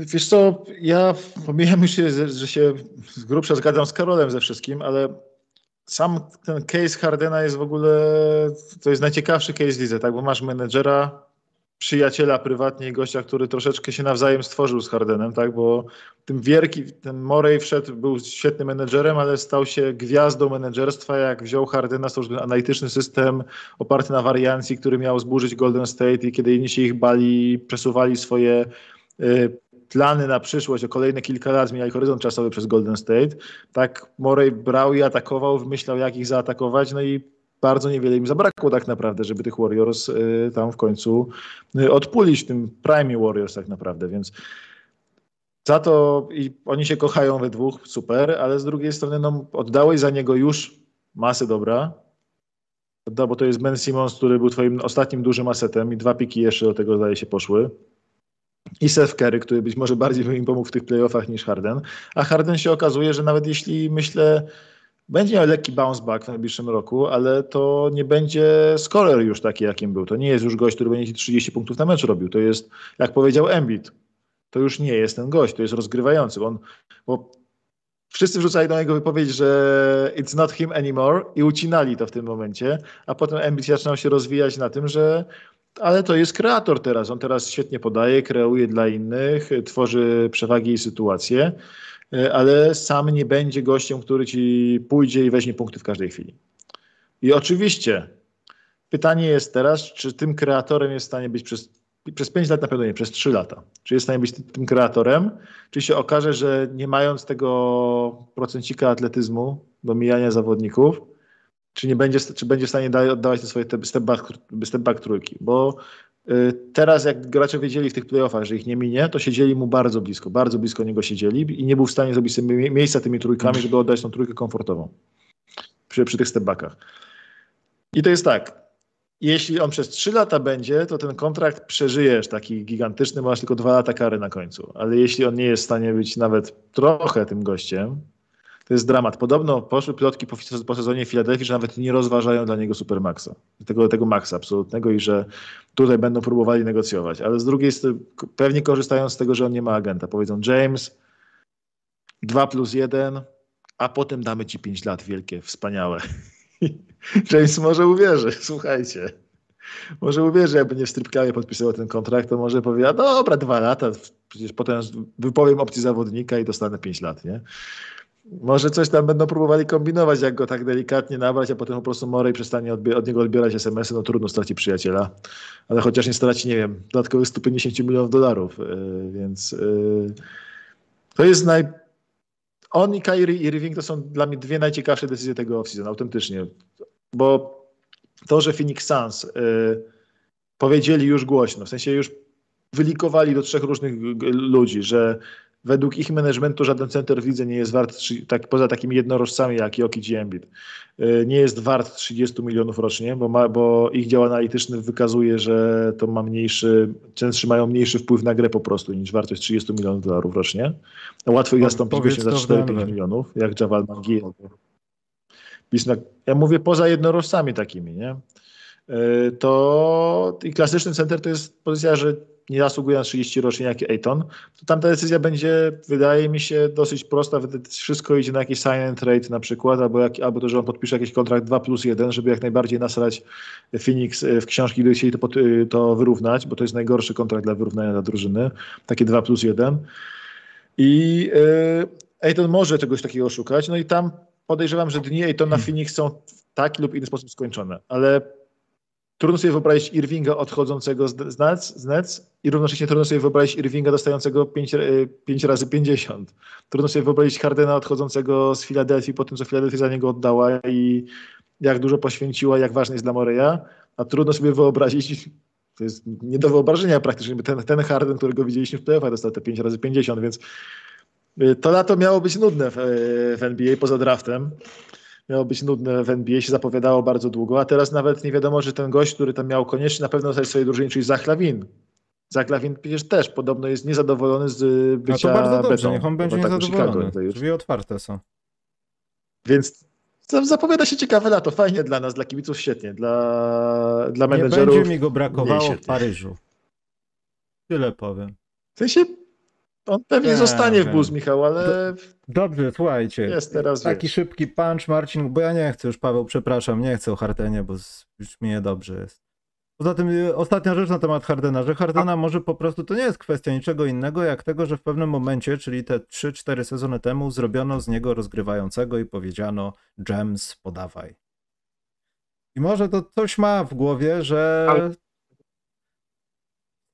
Wiesz co, ja pomijam już, że się z grubsza zgadzam z Karolem ze wszystkim, ale sam ten case Hardena jest w ogóle, to jest najciekawszy case widzę, tak, bo masz menedżera, przyjaciela prywatnie gościa, który troszeczkę się nawzajem stworzył z Hardenem, tak, bo tym wielki, ten Morey wszedł, był świetnym menedżerem, ale stał się gwiazdą menedżerstwa, jak wziął Hardena, stworzył analityczny system oparty na wariancji, który miał zburzyć Golden State i kiedy inni się ich bali, przesuwali swoje plany na przyszłość, o kolejne kilka lat zmieniali horyzont czasowy przez Golden State, tak Morey brał i atakował, wymyślał jak ich zaatakować, no i bardzo niewiele im zabrakło tak naprawdę, żeby tych Warriors y, tam w końcu y, odpulić, tym prime Warriors tak naprawdę, więc za to i oni się kochają we dwóch, super, ale z drugiej strony no, oddałeś za niego już masę dobra, bo to jest Ben Simmons, który był twoim ostatnim dużym asetem i dwa piki jeszcze do tego zdaje się poszły i Seth Curry, który być może bardziej by im pomógł w tych playoffach niż Harden. A Harden się okazuje, że nawet jeśli myślę, będzie miał lekki bounce back w najbliższym roku, ale to nie będzie scorer już taki, jakim był. To nie jest już gość, który będzie 30 punktów na mecz robił. To jest, jak powiedział Embiid, to już nie jest ten gość, to jest rozgrywający. On, bo wszyscy wrzucali do niego wypowiedź, że it's not him anymore i ucinali to w tym momencie, a potem Embiid zaczynał się rozwijać na tym, że ale to jest kreator teraz. On teraz świetnie podaje, kreuje dla innych, tworzy przewagi i sytuacje, e, ale sam nie będzie gościem, który ci pójdzie i weźmie punkty w każdej chwili. I oczywiście pytanie jest teraz, czy tym kreatorem jest w stanie być przez, przez 5 lat na pewno nie, przez 3 lata. Czy jest w stanie być tym kreatorem, czy się okaże, że nie mając tego procencika atletyzmu do mijania zawodników, czy nie będzie, czy będzie w stanie oddawać te swoje step back, step back trójki, bo y, teraz jak gracze wiedzieli w tych playoffach, że ich nie minie, to siedzieli mu bardzo blisko, bardzo blisko niego siedzieli i nie był w stanie zrobić sobie miejsca tymi trójkami, żeby oddać tą trójkę komfortową przy, przy tych step backach. I to jest tak, jeśli on przez 3 lata będzie, to ten kontrakt przeżyjesz taki gigantyczny, masz tylko 2 lata kary na końcu. Ale jeśli on nie jest w stanie być nawet trochę tym gościem, to jest dramat. Podobno poszły plotki po, po sezonie Filadelfii, że nawet nie rozważają dla niego Supermaxa, tego, tego maksa absolutnego i że tutaj będą próbowali negocjować. Ale z drugiej strony pewnie korzystając z tego, że on nie ma agenta, powiedzą James 2 plus 1, a potem damy ci 5 lat wielkie, wspaniałe. [LAUGHS] James może uwierzy, słuchajcie. Może uwierzy, jakby nie w stripkawie podpisywał ten kontrakt, to może powie, a dobra, dwa lata, przecież potem wypowiem opcję zawodnika i dostanę 5 lat, nie? Może coś tam będą próbowali kombinować, jak go tak delikatnie nabrać, a potem po prostu Morej przestanie od niego odbierać SMS-y, no trudno straci przyjaciela. Ale chociaż nie straci, nie wiem, dodatkowych 150 milionów dolarów, yy, więc yy, to jest naj... On i Kyrie Irving to są dla mnie dwie najciekawsze decyzje tego offseason, autentycznie. Bo to, że Phoenix Suns yy, powiedzieli już głośno, w sensie już wylikowali do trzech różnych ludzi, że według ich managementu żaden center w lidze nie jest wart, tak, poza takimi jednorożcami jak Jokic i Embiid, y, nie jest wart 30 milionów rocznie, bo, ma, bo ich dział analityczny wykazuje, że to ma mniejszy, centrzy mają mniejszy wpływ na grę po prostu niż wartość 30 milionów dolarów rocznie. Łatwo ich zastąpić właśnie za 4-5 milionów, jak Javal Mangi. Ja mówię poza jednorożcami takimi, nie? Y, to i klasyczny center to jest pozycja, że nie zasługuje na 30 rocznie jak Ayton, to tam ta decyzja będzie, wydaje mi się, dosyć prosta. Wszystko idzie na jakiś sign and trade na przykład, albo, jak, albo to, że on podpisze jakiś kontrakt 2 plus 1, żeby jak najbardziej nasrać Phoenix w książki, gdy chcieli to, to wyrównać, bo to jest najgorszy kontrakt dla wyrównania dla drużyny. Takie 2 plus 1. I yy, Ayton może czegoś takiego szukać, no i tam podejrzewam, że dni Aytona Phoenix są w taki lub inny sposób skończone, ale Trudno sobie wyobrazić Irvinga odchodzącego z Nets, z Nets i równocześnie trudno sobie wyobrazić Irvinga dostającego 5, 5 e, razy 50. Trudno sobie wyobrazić Hardena odchodzącego z Filadelfii po tym, co Filadelfia za niego oddała i jak dużo poświęciła, jak ważny jest dla Moreya, a trudno sobie wyobrazić, [LAUGHS] to jest nie do wyobrażenia praktycznie, ten, ten Harden, którego widzieliśmy w playoffach, dostał te 5 razy 50, więc e, to lato miało być nudne w, e, w NBA poza draftem miało być nudne w NBA, się zapowiadało bardzo długo, a teraz nawet nie wiadomo, że ten gość, który tam miał koniecznie na pewno dostać swojej drużynie, czyli Zach Lawin. Zach Lawin przecież też podobno jest niezadowolony z bycia No to bardzo dobrze, betą, niech on będzie tak niezadowolony. Drzwi otwarte są. Więc zapowiada się ciekawe lato, fajnie dla nas, dla kibiców świetnie, dla, dla menedżerów. Nie będzie mi go brakowało w Paryżu. Tyle powiem. W sensie On pewnie Nie, zostanie w. Bulls, Michał, ale Dobrze, słuchajcie. jest teraz, Taki wiesz. szybki punch, Marcin, bo ja nie chcę już, Paweł, przepraszam, nie chcę o Hardenie, bo z- już mi niedobrze jest. Poza tym y, ostatnia rzecz na temat Hardena, że Hardena może po prostu, to nie jest kwestia niczego innego, jak tego, że w pewnym momencie, czyli te 3-4 sezony temu, zrobiono z niego rozgrywającego i powiedziano James, podawaj. I może to coś ma w głowie, że Ale-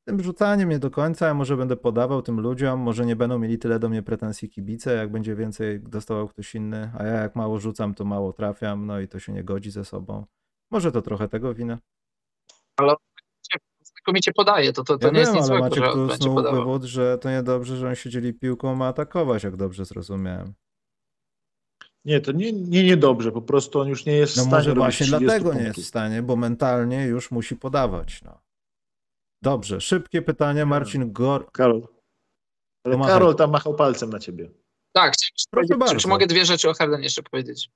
tym rzucaniem nie do końca, ja może będę podawał tym ludziom, może nie będą mieli tyle do mnie pretensji kibice, jak będzie więcej dostawał ktoś inny, a ja jak mało rzucam, to mało trafiam, no i to się nie godzi ze sobą. Może to trochę tego wina. Znakomicie podaje, to, to, to Ja nie jest wiem, nic ale złego, Maciek tu snuł wywód, że to niedobrze, że on się dzieli piłką, ma atakować, jak dobrze zrozumiałem. Nie, to nie, nie niedobrze, po prostu on już nie jest w No stanie może robić właśnie 30 dlatego nie punktów. jest w stanie, bo mentalnie już musi podawać. No. Dobrze, szybkie pytanie, Marcin Gor. Karol. Ale Pomachaj. Karol tam machał palcem na ciebie. Tak, Proszę czy, bardzo. czy mogę dwie rzeczy o Hardenie jeszcze powiedzieć?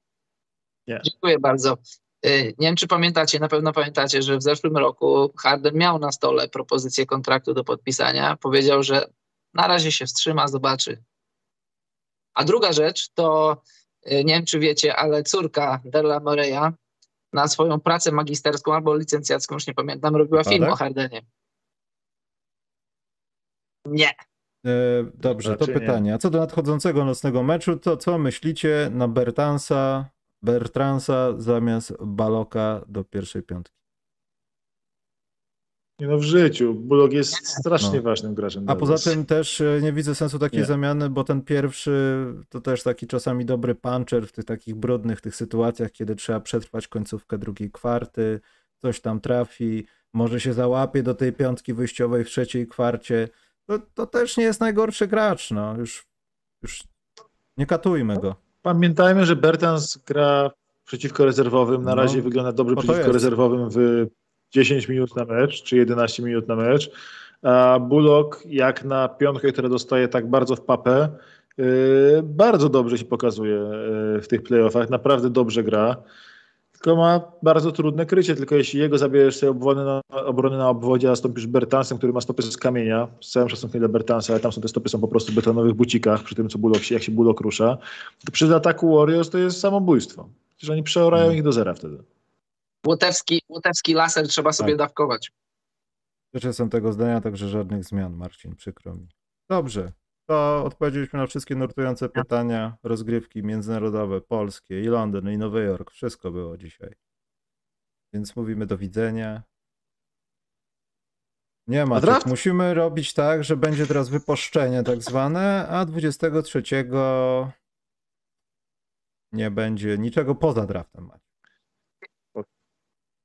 Nie. Dziękuję bardzo. Y, Nie wiem, czy pamiętacie, na pewno pamiętacie, że w zeszłym roku Harden miał na stole propozycję kontraktu do podpisania. Powiedział, że na razie się wstrzyma, zobaczy. A druga rzecz to, y, nie wiem, czy wiecie, ale córka Della Moreya na swoją pracę magisterską albo licencjacką, już nie pamiętam, robiła film Wypadek? o Hardenie. Nie. E, dobrze, to pytanie. A co do nadchodzącego nocnego meczu, to co myślicie na Bertansa, Bertransa zamiast Baloka do pierwszej piątki? Nie no w życiu. Bullock jest strasznie No. ważnym graczem. A poza tym też e, nie widzę sensu takiej Nie. zamiany, bo ten pierwszy to też taki czasami dobry puncher w tych takich brudnych tych sytuacjach, kiedy trzeba przetrwać końcówkę drugiej kwarty, coś tam trafi, może się załapie do tej piątki wyjściowej w trzeciej kwarcie. To, to też nie jest najgorszy gracz, no już, już nie katujmy go. Pamiętajmy, że Bertans gra przeciwko rezerwowym. Na No. razie wygląda dobrze No przeciwko jest. rezerwowym w 10 minut na mecz, czy 11 minut na mecz. A Bullock, jak na piątkę, która dostaje tak bardzo w papę, yy, bardzo dobrze się pokazuje yy, w tych playoffach. Naprawdę dobrze gra. Tylko ma bardzo trudne krycie, tylko jeśli jego zabierzesz sobie obrony na, obrony na obwodzie, a nastąpisz Bertansem, który ma stopy z kamienia, z całym szacunkiem dla Bertansa, ale tam są te stopy są po prostu w betonowych bucikach, przy tym co Bullock jak się Bullock rusza, to przy ataku Warriors to jest samobójstwo. Przecież oni przeorają Mhm. ich do zera wtedy. Łotewski, łotewski laser trzeba sobie Tak. dawkować. Też jestem tego zdania, także żadnych zmian, Marcin, przykro mi. Dobrze, to odpowiedzieliśmy na wszystkie nurtujące pytania, rozgrywki międzynarodowe, polskie i Londyn, i Nowy Jork, wszystko było dzisiaj. Więc mówimy do widzenia. Nie ma, draft? musimy robić tak, że będzie teraz wyposzczenie tak zwane, a 23 nie będzie niczego poza draftem.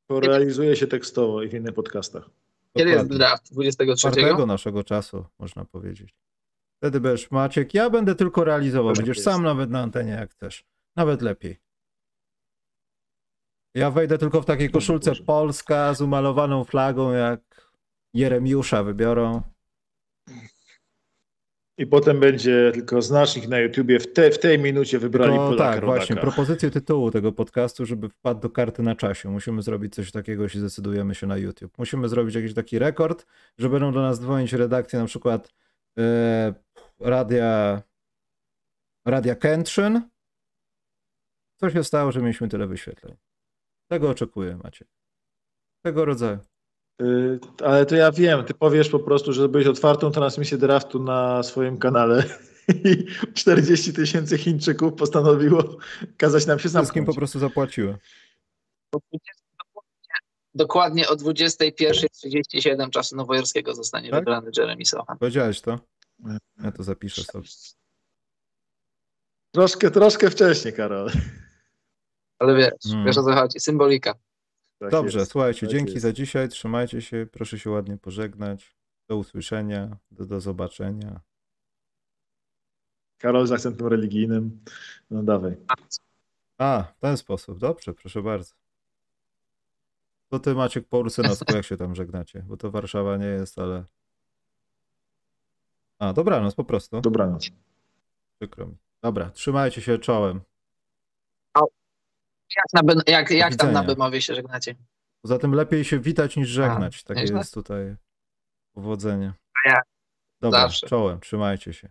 To realizuje się tekstowo i w innych podcastach. Kiedy jest draft? 23? czwartego naszego czasu, można powiedzieć. Wtedy będziesz Maciek, ja będę tylko realizował, będziesz sam nawet na antenie jak chcesz. Nawet lepiej. Ja wejdę tylko w takiej koszulce. Polska z umalowaną flagą, jak Jeremiusza wybiorą. I potem będzie tylko znacznik na YouTubie. W, te, w tej minucie wybrali Tylko, Polaka tak, Rodaka. właśnie, propozycję tytułu tego podcastu, żeby wpadł do karty na czasie. Musimy zrobić coś takiego, jeśli zdecydujemy się na YouTube. Musimy zrobić jakiś taki rekord, że będą do nas dzwonić redakcje na przykład e, radia, radia Kętrzyn. Co się stało, że mieliśmy tyle wyświetleń? Tego oczekuję, Macie. Tego rodzaju. Y, ale to ja wiem, ty powiesz po prostu, że zrobiłeś otwartą transmisję draftu na swoim kanale [LAUGHS] i 40 tysięcy Chińczyków postanowiło kazać nam się Wszystkim po zamknąć. prostu zapłaciłem. Dokładnie o 21.37 czasu nowojorskiego zostanie Tak? wybrany Jeremy Sohan. Powiedziałeś to? Ja to zapiszę sobie. Troszkę, troszkę wcześniej, Karol. Ale wiesz, Mm. wiesz o co chodzi, symbolika. Tak Dobrze, jest. słuchajcie, tak dzięki jest. za dzisiaj. Trzymajcie się, proszę się ładnie pożegnać. Do usłyszenia, do, do zobaczenia. Karol z akcentem religijnym. No dawaj. A, w ten sposób. Dobrze, proszę bardzo. To ty Maciek po Ursynowsku, jak się tam żegnacie? Bo to Warszawa nie jest, ale... A, dobranoc po prostu. Dobranoc. Przykro mi. Dobra, trzymajcie się czołem. Jak, na, jak, jak tam na. Bemowie się żegnacie? Poza tym lepiej się witać niż żegnać. Takie jest tutaj powodzenie. Dobra, Zawsze. czołem, trzymajcie się.